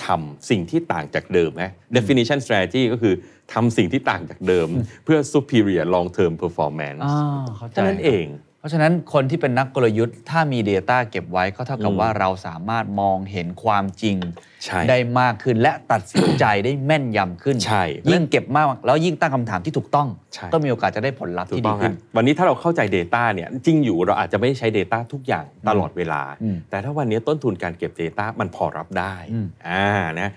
A: ทำสิ่งที่ต่างจากเดิมนะ definition strategy ก็คือทำสิ่งที่ต่างจากเดิม เพื่อ superior long term performance
B: อ่าเข้าใจ
A: เท่านั้นเอง
B: เพ ราะฉะนั้นคนที่เป็นนักกลยุทธ์ถ้ามี Data เก็บไว้ก็เท่ากับ
A: อืม
B: ว่าเราสามารถมองเห็นความจริง
A: ใช่
B: ได้มากขึ้น และตัดสินใจได้แม่นยำขึ้น
A: ใช่
B: ยิ่งเก็บมากแล้วยิ่งตั้งคำถามที่ถูกต้อง
A: ใช่
B: ก็มีโอกาสจะได้ผลลัพธ์
A: ถูก
B: ที่
A: ต้
B: ดี
A: อง
B: ขึ้
A: ฮะ
B: น
A: วันนี้ถ้าเราเข้าใจ Data เนี่ยจริงอยู่เราอาจจะไม่ได้ใช้ Data ทุกอย่างตลอดเวลา
B: อืม
A: แต่ถ้าวันนี้ต้นทุนการเก็บ Data มันพอรับได้
B: อืม
A: อ่านะ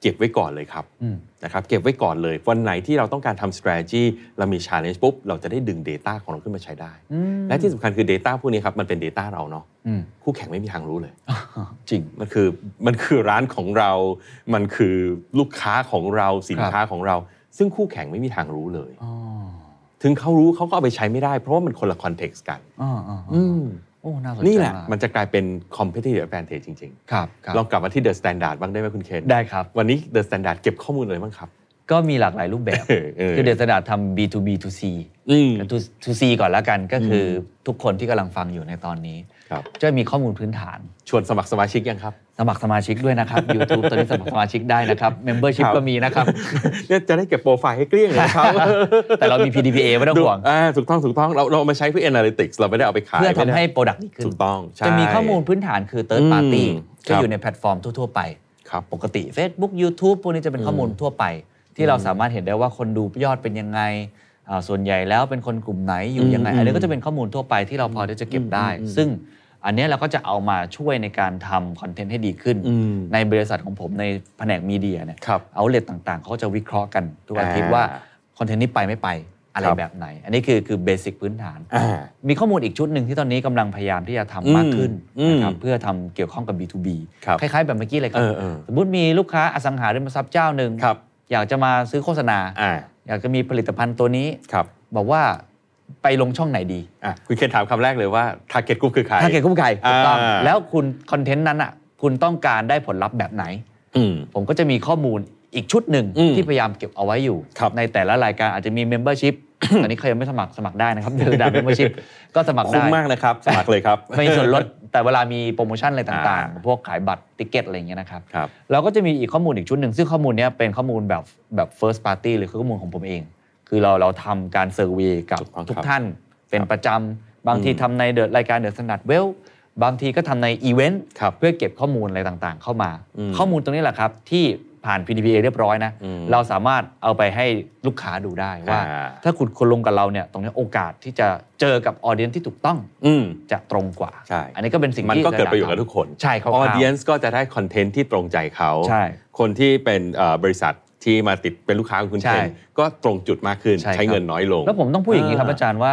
A: เก็บไว้ก่อนเลยครับ
B: อืม
A: นะครับเก็บไว้ก่อนเลย วันไหนที่เราต้องการทำ strategy เรามี challenge ปุ๊บ เราจะได้ดึง Data ของเราขึ้นมาใช้ได้
B: อืม
A: และที่สำคัญคือ Data พวกนี้ครับ มันเป็น Data เราเนาะ
B: อืม
A: คู่แข่งไม่มีทางรู้เลย
B: จริง
A: มันคือมันคือร้านของเรา มันคือลูกค้าของเราสินค้าของเรา ซึ่งคู่แข่งไม่มีทางรู้เลย
B: อ๋อ
A: ถึงเขารู้เขาก็เอาไปใช้ไม่ได้ เพราะว่ามันคนละ context กัน
B: อ๋ออ๋ออ๋อ
A: อืม
B: โอ้น่าสนใจ
A: นี่แหละ
B: มาก
A: มันจะกลายเป็น competitive advantage จริง
B: ครับครับ
A: ๆลองกลับมาที่ The Standard บ้างได้ไหมคุณเคน
B: ได้ครับ
A: วันนี้ The Standard เก็บข้อมูลอะไรบ้างครับ
B: ก็มีหลากหลายรูปแบบ
A: เออเออ
B: คือเดสดาทำ B2B to C
A: อืม
B: to to C ก่อนแล้วกันก็คืออทุกคนที่กำลังฟังอยู่ในตอนนี้
A: ครับ
B: จะมีข้อมูลพื้นฐาน
A: ชวนสมัครสมาชิกยังครับ
B: สมัครสมาชิกด้วยนะครับ YouTube ตอนนี้สมัครสมาชิกได้นะครับ Membership
A: ครับ
B: ก็มีนะครับ
A: เนี่ยจะได้เก็บโปรไฟล์ให้เกลี้ยงเลยนะครับ
B: แต่เรามี PDPA ไม่ต้องห่วง
A: อ่าถูกต้องถูกต้องเราเราเอามาใช้เพื่อ analytics เราไม่ได้เอาไปขาย
B: เพื่อทำ
A: ไม่ได้
B: ให้ Product ดีขึ้น
A: ถูกต้องใช่
B: จะมีข้อมูลพื้นฐานคือ Third Party
A: อืม
B: ก็
A: ครับ
B: อยู่ในแพลตฟอร์มทั่ว ๆ ไป
A: ครับ
B: ปกติ Facebook YouTube พวกนี้จะเป็นข้อมูลทั่วไป ที่เราสามารถเห็นได้ว่าคนดูยอดเป็นยังไงอ่าส่วนใหญ่แล้วเป็นคนกลุ่มไหนอยู่ยังไง
A: อืม
B: อันนี้ก็จะเป็นข้อมูลทั่วไปที่เราพอที่จะเก็บได้ ซึ่งอันเนี้ยเราก็จะเอามาช่วยในการทำคอนเทนต์ให้ดีขึ้น
A: อืม
B: ในบริษัทของผมในแผนกมีเดียเนี่ย
A: ครับ
B: เอาเลตต่างๆ เขาจะวิเคราะห์กันทุกอาทิตย์
A: อ่า
B: ว่าคอนเทนต์นี้ไปไม่ไปอะไร
A: ครับ
B: แบบไหน อันนี้คือคือเบสิกพื้นฐาน
A: อ่า
B: มีข้อมูลอีกชุดหนึ่งที่ตอนนี้กำลังพยายามที่จะทำมากขึ้น
A: อืม
B: นะครับเพื่อทำเกี่ยวข้องกับ B2B
A: ครับ
B: คล้ายๆแบบเมื่อกี้เลยครั
A: เออเออ
B: สมมติมีลูกค้าอสังหาริมทรัพย์เจ้าหนึ่ง
A: ครับ
B: อยากจะมาซื้อโฆษณา
A: อ่า
B: อยากจะมีผลิตภัณฑ์ตัวนี้
A: ครับ
B: บอกว่าไปลงช่องไหนดี
A: อะคุณเคนถามคำแรกเลยว่า target group คือใคร
B: ถ้าเกิดคุ้มไก่ถูกต้อง
A: อ่า
B: แล้วคุณคอนเทนต์นั้นอะคุณต้องการได้ผลลัพธ์แบบไหน
A: อืม
B: ผมก็จะมีข้อมูลอีกชุดหนึ่ง
A: อืม
B: ที่พยายามเก็บเอาไว้อยู่
A: ครับ
B: ในแต่ละรายการอาจจะมี Membership ตอนนี้ใครยังไม่สมัครสมัครได้นะครับเดือนดา Membership ก็สมัคร
A: คุ้
B: ได้
A: มมากนะครับ สมัครเลยครับ
B: ไม่มีส่วนลดแต่เวลามีโปรโมชั่นอะไรต่าง
A: อ่า
B: ๆพวกขายบัตรติเกตอะไรอย่างเงี้ยนะครับ
A: ครับ
B: เราก็จะมีอีกข้อมูลอีกชุดหนึ่งซึ่งข้อมูลเนี้ยเป็นข้อมูลแบบแบบ first party หรือคือข้อมูลของผมเอง คือเราเราทำการ survey กับ
A: ถูกต้อง
B: ทุก
A: ครับ
B: ท่านเป็นประจำบางทีทำในเดอะรายการ The Standard Wealth บางทีก็ทำในอีเวนต์
A: ครับ
B: เพื่อเก็บข้อมูลอะไรต่างๆ เข้ามา
A: อืม
B: ข้อมูลตรงนี้แหละครับที่ ผ่าน PDPA เรียบร้อยนะ
A: อืม
B: เราสามารถเอาไปให้ลูกค้าดูได้ว่า
A: อ่า
B: ถ้าคุณคนลงกับเราเนี่ยตรงนี้โอกาสที่จะเจอกับ audience ที่ถูกต้อง
A: อืม
B: จะตรงกว่า
A: ใช่
B: อันนี้ก็เป็นสิ่งที่
A: มันก็เกิดประโยชน์กับทุกคน
B: ใช่ครับ
A: audience์ก็จะได้คอนเทนต์ที่ตรงใจเขา
B: ใช่
A: คนที่เป็นเอ่อบริษัทที่มาติดเป็นลูกค้าของคุณ
B: ใช่
A: เคนก็ตรงจุดมากขึ้น
B: ใช่ครับ
A: ใช้เงินน้อยลง
B: แล้วผมต้องพูดอย่างนี้ครับ
A: อ่า
B: อาจารย์ว่า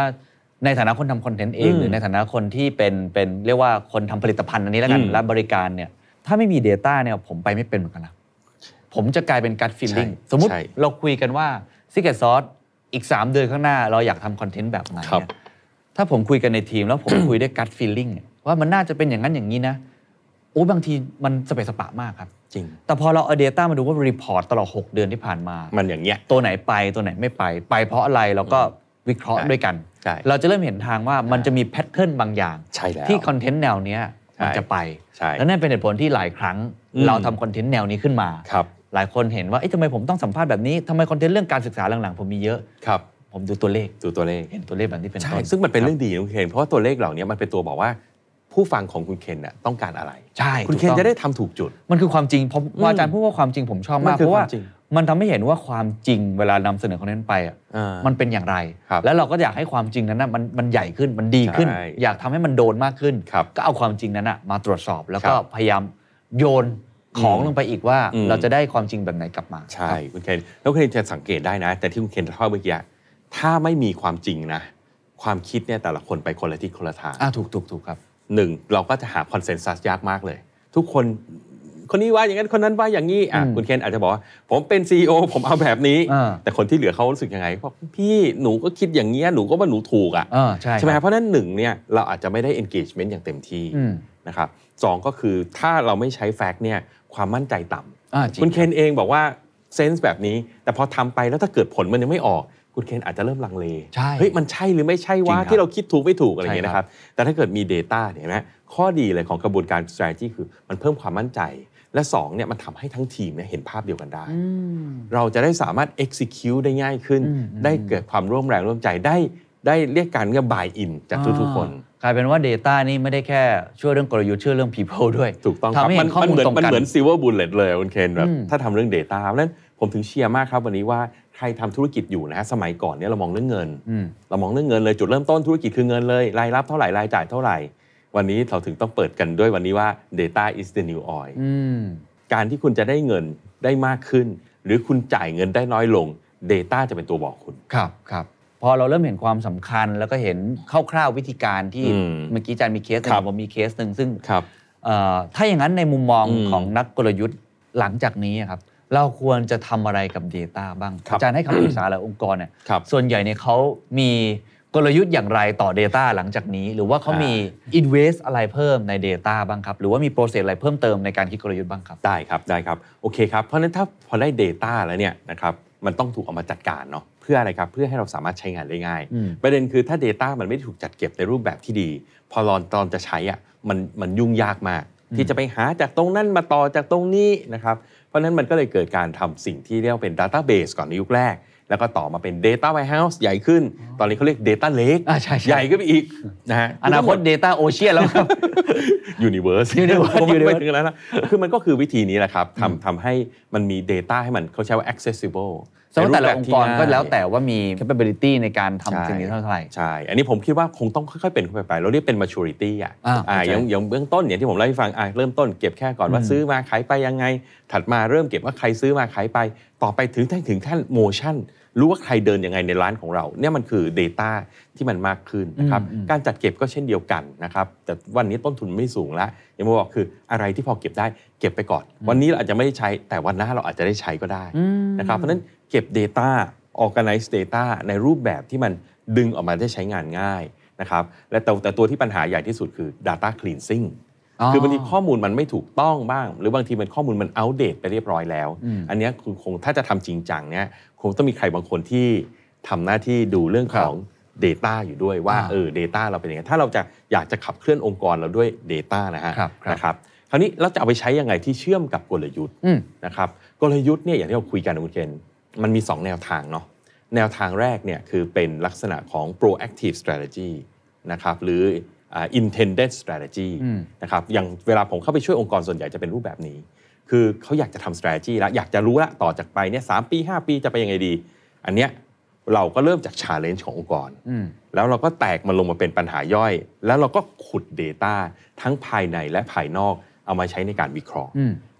B: ในฐานะคนทำคอนเทนต์เอง
A: อืม
B: หรือในฐานะคนที่เป็นเป็นเรียกว่าคนทำผลิตภัณฑ์อันนี้แล้วกัน
A: อืม
B: และบริการเนี่ยถ้าไม่มี Data เนี่ยผมไปไม่เป็นเหมือนกันนะ ผมจะกลายเป็นการฟีลลิ่ง
A: ใช่
B: สมมุติ
A: ใช่
B: เราคุยกันว่า Secret Sauce อีก 3 เดือนข้างหน้าเราอยากทำคอนเทนต์แบบไหน
A: ครับ
B: เนี่ยถ้าผมคุยกันในทีมแล้วผมคุยด้วย gut feeling เนี่ยว่ามันน่าจะเป็นอย่างนั้นอย่างนี้นะโอ้บางทีมันสะเปะสะปะมากครับ
A: จริง
B: แต่พอเราเอา Data มาดูว่า report ตลอด 6 เดือนที่ผ่านมา
A: มันอย่างเงี้ย
B: ตัวไหนไปตัวไหนไม่ไป ไปเพราะอะไรเราก็วิเคราะห์
A: ใช่
B: ด้วยกัน
A: ใช่
B: เราจะเริ่มเห็นทางว่ามันจะมี pattern บางอย่าง
A: ใช่แล้ว
B: ที่คอนเทนต์แนวเนี้ยมัน
A: ใช่
B: จะไป
A: ใช่
B: และนั่นเป็นเหตุผลที่หลายครั้ง
A: อืม
B: เราทำคอนเทนต์แนวนี้ขึ้นมา
A: ครับ
B: หลายคนเห็นว่าเอ๊ะทำไมผมต้องสัมภาษณ์แบบนี้ทำไมคอนเทนต์เรื่องการศึกษาหลังๆ ผมมีเยอะ
A: ครับ
B: ผมดูตัวเลข
A: ดูตัวเลข
B: เห็นตัวเลขแบบนี้เป็นต้น
A: ใช่
B: ครับ
A: ซึ่งมันเป็นเรื่องดีนะคุณเคนเพราะว่าตัวเลขเหล่านี้มันเป็นตัวบอกว่า ผู้ฟังของคุณเคนน่ะต้องการอะไร
B: ใช่
A: คุณ
B: ถูก
A: เคน
B: ต้อง
A: จะได้ทำถูกจุด
B: มันคือความจริงเพราะว่าอาจารย์พูดว่าความจริงผมชอบมาก
A: มันคือ
B: เพราะว่า
A: ความจริง
B: มันทำให้เห็นว่าความจริงเวลานำเสนอคอนเทนต์ไปอะ
A: อ่า
B: มันเป็นอย่างไร
A: ครับ
B: แล้วเราก็อยากให้ความจริงนั้นนะมันมันใหญ่ขึ้นมันดีขึ้น
A: ใช่
B: อยากทำให้มันโดนมากขึ้น
A: ครับ
B: ก็เอาความจริงนั้นนะมาตรวจสอบแล้วก็
A: ครับ
B: พยายามโยน ของ
A: อืม
B: ลงไปอีกว่า
A: อืม
B: เราจะได้ความจริงแบบไหนกลับมา
A: ใช่คุณเคนแล้วคุณเคนจะสังเกตได้นะ แต่ที่คุณเคนเล่าเมื่อกี้อะถ้าไม่มีความจริงนะ ความคิดเนี่ยแต่ละคนไปคนละทิศคนละทาง
B: อ่าถูกถูกถูกครับ
A: หนึ่งเราก็จะหาคอนเซนแซสยากมากเลย ทุกคนคนนี้ว่าอย่างนั้นคนนั้นว่าอย่างนี้อะ
B: อืม
A: คุณเคนอาจจะบอกว่าผมเป็น CEO ผมเอาแบบนี้
B: อ่า
A: แต่คนที่เหลือเขารู้สึกยังไงบอกพี่หนูก็คิดอย่างเงี้ยหนูก็ว่าหนูถูกอะ
B: อ่าใช่
A: ใช่ไหม
B: ค
A: ค
B: รั
A: รับบเพราะฉะนั้นหนึ่งเนี่ยเราอาจจะไม่ได้ engagement อย่างเต็มที่
B: อืม
A: นะครับสองก็คือถ้าเราไม่ใช้แฟกต์เนี่ย ความมั่นใจต่ำ
B: อ่าจริง
A: คุณเคนเองบอกว่าเซนส์แบบนี้ แต่พอทำไปแล้วถ้าเกิดผลมันยังไม่ออก คุณเคนอาจจะเริ่มลังเล
B: ใช่
A: เฮ้ยมันใช่หรือไม่ใช่
B: จริ
A: ว่า
B: งครับ
A: ที่เราคิดถูกไม่ถูกอะไรอย่างเงี้ย
B: ใช่
A: นะ
B: ค
A: ค
B: รั
A: รับบแต่ถ้าเกิดมี Data เนี่ยเห็นไหมข้อดีเลยของกระบวนการ strategy คือมันเพิ่มความมั่นใจ และสองเนี่ยมันทำให้ทั้งทีมเนี่ยเห็นภาพเดียวกันได้
B: อืม
A: เราจะได้สามารถ execute ได้ง่ายขึ้น
B: อืมอืม
A: ได้เกิดความร่วมแรงร่วมใจได้ ได้เรียกการเรียก buy in จากทุกๆคน
B: กลายเป็นว่า Data นี่ไม่ได้แค่ช่วยเรื่องกลยุทธ์ช่วยเรื่อง people ด้วย
A: ถูกต้องครับ
B: ทำให้
A: มั
B: เห็นข้อ
A: มัน
B: มูล
A: เหมือน
B: ตรง
A: มัน
B: กัน
A: เหมือน silver bullet เลยคุณเคนแบบ
B: อืม
A: ถ้าทำเรื่อง Data เพราะฉะนั้นผมถึงเชียร์มากครับวันนี้ว่าใครทำธุรกิจอยู่นะฮะสมัยก่อนเนี่ยเรามองเรื่องเงิน
B: อืม
A: เรามองเรื่องเงินเลยจุดเริ่มต้นธุรกิจคือเงินเลยรายรับเท่าไหร่รายจ่ายเท่าไหร่ วันนี้เราถึงต้องเปิดกันด้วยวันนี้ว่า data is the new oil
B: อืม
A: การที่คุณจะได้เงินได้มากขึ้น หรือคุณจ่ายเงินได้น้อยลง Data จะเป็นตัวบอกคุณ
B: ครับครับ พ อเราเริ่มเห็นความสำคัญแล้วก็เห็นคร่าวๆวิธีการที่
A: อืม
B: เมื่อกี้อาจารย์มีเคสหนึ่
A: ครับ
B: ผมมีเคสหนึ่งซึ่ง
A: ครับ
B: เอ่อถ้าอย่างนั้นในมุมมอง
A: อืม
B: ของนักกลยุทธ์หลังจากนี้อะครับเราควรจะทำอะไรกับ Data บ้าง
A: ครับ
B: อาจารย์ให้คำปรึกษาหลายองค์กรเนี่ย
A: ครับ
B: ส่วนใหญ่เนี่ยเขามีกลยุทธ์อย่างไรต่อ Data หลังจากนี้ หรือว่าเขามี invest อะไรเพิ่มใน Data บ้างครับ หรือว่ามีโปรเซสอะไรเพิ่มเติมในการคิดกลยุทธ์บ้างครับ
A: ได้ครับได้ครับโอเคครับเพราะฉะนั้นถ้าพอได้ Data แล้วเนี่ยนะครับมันต้องถูกเอามาจัดการเนาะเพื่ออะไรครับ เพื่อให้เราสามารถใช้งานได้ง่าย
B: อืม
A: ประเด็นคือถ้า Data มันไม่ได้ถูกจัดเก็บในรูปแบบที่ดี พอรอนตอนจะใช้อะมันมันยุ่งยากมาก ที่จะไปหาจากตรงนั้นมาต่อจากตรงนี้นะครับเพราะฉะนั้นมันก็เลยเกิดการทำสิ่งที่เรียกว่าเป็น Database ก่อนในยุคแรก แล้วก็ต่อมาเป็น Data Warehouse ใหญ่ขึ้น ตอนนี้เขาเรียก Data Lake
B: อ่าใช่ใช่
A: ใหญ่ขึ้นไปอีกนะฮะ
B: อนาคต Data Ocean แล้วครับ
A: Universe
B: Universe
A: ผมว่า
B: Universe
A: ไปถึงแล้วนะคือมันก็คือวิธีนี้แหละครับทำทำให้มันมี Data ให้มันเขาใช้ว่า accessible
B: สำหรับแต่ละ
A: ใน
B: อง
A: รูป
B: ค์กร
A: ที่
B: ก็แล้ว
A: ง่าย
B: แต่ว่ามี capability ในการ
A: ใช่
B: ทำสิ่งนี้เท่าไหร่
A: ใช่ อันนี้ผมคิดว่าคงต้องค่อยๆเป็นค่อยๆไปเราเรียกเป็น maturity อะ
B: อ่า
A: อ่า
B: เข้าใจ
A: อย่างอย่างเบื้องต้นเนี่ยที่ผมเล่าให้ฟังอ่าเริ่มต้นเก็บแค่ก่อนว่า
B: อืม
A: ซื้อมาขายไปยังไง ถัดมาเริ่มเก็บว่าใครซื้อมาขายไป ต่อไปถึงถึงขั้น motion รู้ว่าใครเดินยังไงในร้านของเราเนี่ยมันคือ Data ที่มันมากขึ้นนะครับ
B: อืมอืม
A: การจัดเก็บก็เช่นเดียวกันนะครับแต่วันนี้ต้นทุนไม่สูงแล้วอย่างที่บอกคืออะไรที่พอเก็บได้เก็บไปก่อน วันนี้เราอาจจะไม่ได้ใช้แต่วันหน้าเราอาจจะได้ใช้ก็ได้นะครับเพราะฉะนั้น เก็บ Data organize data ในรูปแบบที่มันดึงออกมาได้ใช้งานง่ายนะครับและแต่แต่ตัวที่ปัญหาใหญ่ที่สุดคือ data cleansing
B: อ๋อ
A: คือบางทีข้อมูลมันไม่ถูกต้องบ้าง หรือบางทีมันข้อมูลมันอัปเดตไปเรียบร้อยแล้ว
B: อืม
A: อันเนี้ยคือคงถ้าจะทำจริงจังเนี่ยคงต้องมีใครบางคนที่ทำหน้าที่ดูเรื่องของ Data อยู่ด้วยว่า
B: อ่า
A: เออ Data เราเป็นยังไงถ้าเราจะอยากจะขับเคลื่อนองค์กรเราด้วย Data นะฮะ
B: ครับครับ
A: นะครับคราวนี้เราจะเอาไปใช้ยังไงที่เชื่อมกับกลยุทธ์
B: อืม
A: นะครับกลยุทธ์เนี่ยอย่างที่เราคุยกันนะคุณเคน มันมี 2 แนวทางเนาะแนวทางแรกเนี่ยคือเป็นลักษณะของ proactive strategy นะครับหรืออ่า intended strategy นะครับอย่างเวลาผมเข้าไปช่วยองค์กรส่วนใหญ่จะเป็นรูปแบบนี้ คือเขาอยากจะทำ strategy แล้วอยากจะรู้ละต่อจากไปเนี่ยสามปี 5 ปีจะไปยังไงดี อันเนี้ยเราก็เริ่มจาก challenge ขององค์กร แล้วเราก็แตกมันลงมาเป็นปัญหาย่อย แล้วเราก็ขุด Data ทั้งภายในและภายนอกเอามาใช้ในการวิเคราะห์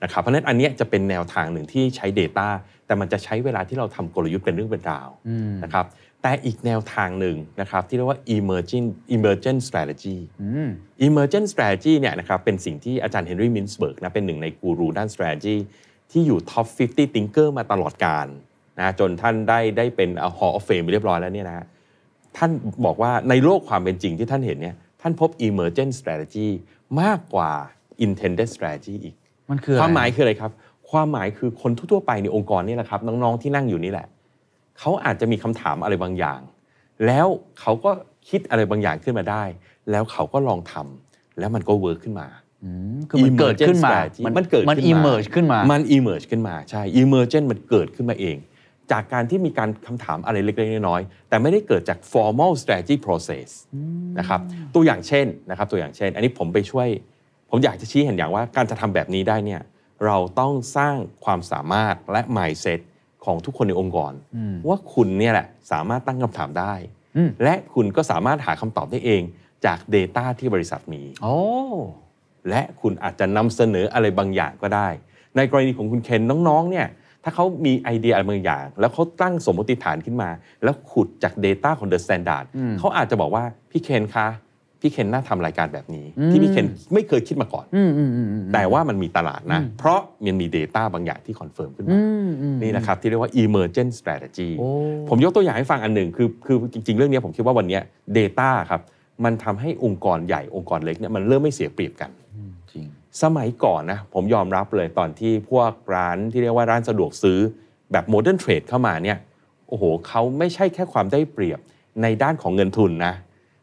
A: นะครับเพราะฉะนั้นอันเนี้ยจะเป็นแนวทางหนึ่งที่ใช้ Data แต่มันจะใช้เวลาที่เราทำกลยุทธ์เป็นเรื่องเป็นราวนะครับแต่อีกแนวทางหนึ่งนะครับที่เรียกว่า emerging emergent strategy emergent strategy เนี่ยนะครับเป็นสิ่งที่อาจารย์เฮนรี่มินส์เบิร์กนะเป็นหนึ่งในกูรูด้าน strategy ที่อยู่ top 50 thinker มาตลอดการนะจนท่านได้ได้เป็น Hall of Fame ไปเรียบร้อยแล้วเนี่ยนะฮะท่านบอกว่าในโลกความเป็นจริงที่ท่านเห็นเนี่ยท่านพบ emergent strategy มากกว่า intended strategy อีก
B: มันคืออะไร
A: ความหมายคืออะไรครับ ความหมายคือคนทั่วๆไปในองค์กรนี่แหละครับ น้องๆที่นั่งอยู่นี่แหละเขาอาจจะมีคำถามอะไรบางอย่าง แล้วเขาก็คิดอะไรบางอย่างขึ้นมาได้ แล้วเขาก็ลองทำแล้วมันก็ work ขึ้นมา
B: คือมันเกิดขึ้นมา
A: Emergent strategy
B: มัน
A: มันเกิด
B: ขึ้น
A: มัน
B: emerge ขึ้นมา
A: มัน emerge ขึ้นมา ใช่ emergent มันเกิดขึ้นมาเอง จากการที่มีการคำถามอะไรเล็กๆน้อยๆ แต่ไม่ได้เกิดจาก formal strategy process นะครับ ตัวอย่างเช่นนะครับ ตัวอย่างเช่น อันนี้ผมไปช่วย ผมอยากจะชี้เห็นอย่างว่าการจะทำแบบนี้ได้เนี่ยเราต้องสร้างความสามารถและ mindset ของทุกคนในองค์กร ว่าคุณเนี่ยแหละสามารถตั้งคำถามได้ และคุณก็สามารถหาคำตอบได้เองจาก Data ที่บริษัทมี
B: โอ้
A: และคุณอาจจะนำเสนออะไรบางอย่างก็ได้ ในกรณีของคุณเคนน้องๆเนี่ยถ้าเขามีไอเดียอะไรบางอย่าง แล้วเขาตั้งสมมติฐานขึ้นมา แล้วขุดจาก Data ของ The Standard เขาอาจจะบอกว่าพี่เคนคะ พี่เคนน่าทำรายการแบบนี้ ที่พี่เคนไม่เคยคิดมาก่อน แต่ว่ามันมีตลาดนะ เพราะมันมี Data บางอย่างที่ confirm ขึ้นมา นี่นะครับ ที่เรียกว่า emergent strategy
B: โอ้
A: ผมยกตัวอย่างให้ฟังอันหนึ่งคือคือจริง ๆ เรื่องนี้ผมคิดว่าวันเนี้ย Data ครับมันทำให้องค์กรใหญ่องค์กรเล็กเนี่ยมันเริ่มไม่เสียเปรียบกัน
B: จริง
A: สมัยก่อนนะผมยอมรับเลยตอนที่พวกร้านที่เรียกว่าร้านสะดวกซื้อแบบ modern trade เข้ามาเนี่ยโอ้โหเขาไม่ใช่แค่ความได้เปรียบในด้านของเงินทุนนะ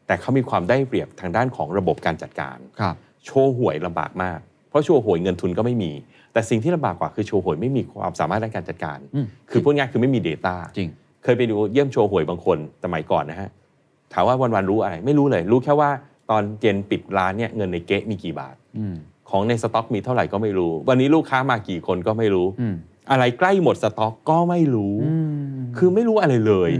A: แต่เขามีความได้เปรียบทางด้านของระบบการจัดการ
B: ครับ
A: โชห่วยลำบากมาก เพราะโชห่วยเงินทุนก็ไม่มี แต่สิ่งที่ลำบากกว่าคือโชห่วยไม่มีความสามารถด้านการจัดการ
B: อืม
A: คือพูดง่ายคือไม่มี Data
B: จริง
A: เคยไปดูเยี่ยมโชห่วยบางคนสมัยก่อนนะฮะถามว่าวันๆรู้อะไรไม่รู้เลย รู้แค่ว่าตอนเย็นปิดร้านเนี่ยเงินในเก๊ะมีกี่บาท
B: อืม
A: ของในสต็อกมีเท่าไหร่ก็ไม่รู้ วันนี้ลูกค้ามากี่คนก็ไม่รู้
B: อืม
A: อะไรใกล้หมดสต็อกก็ไม่รู้ คือไม่รู้อะไรเลย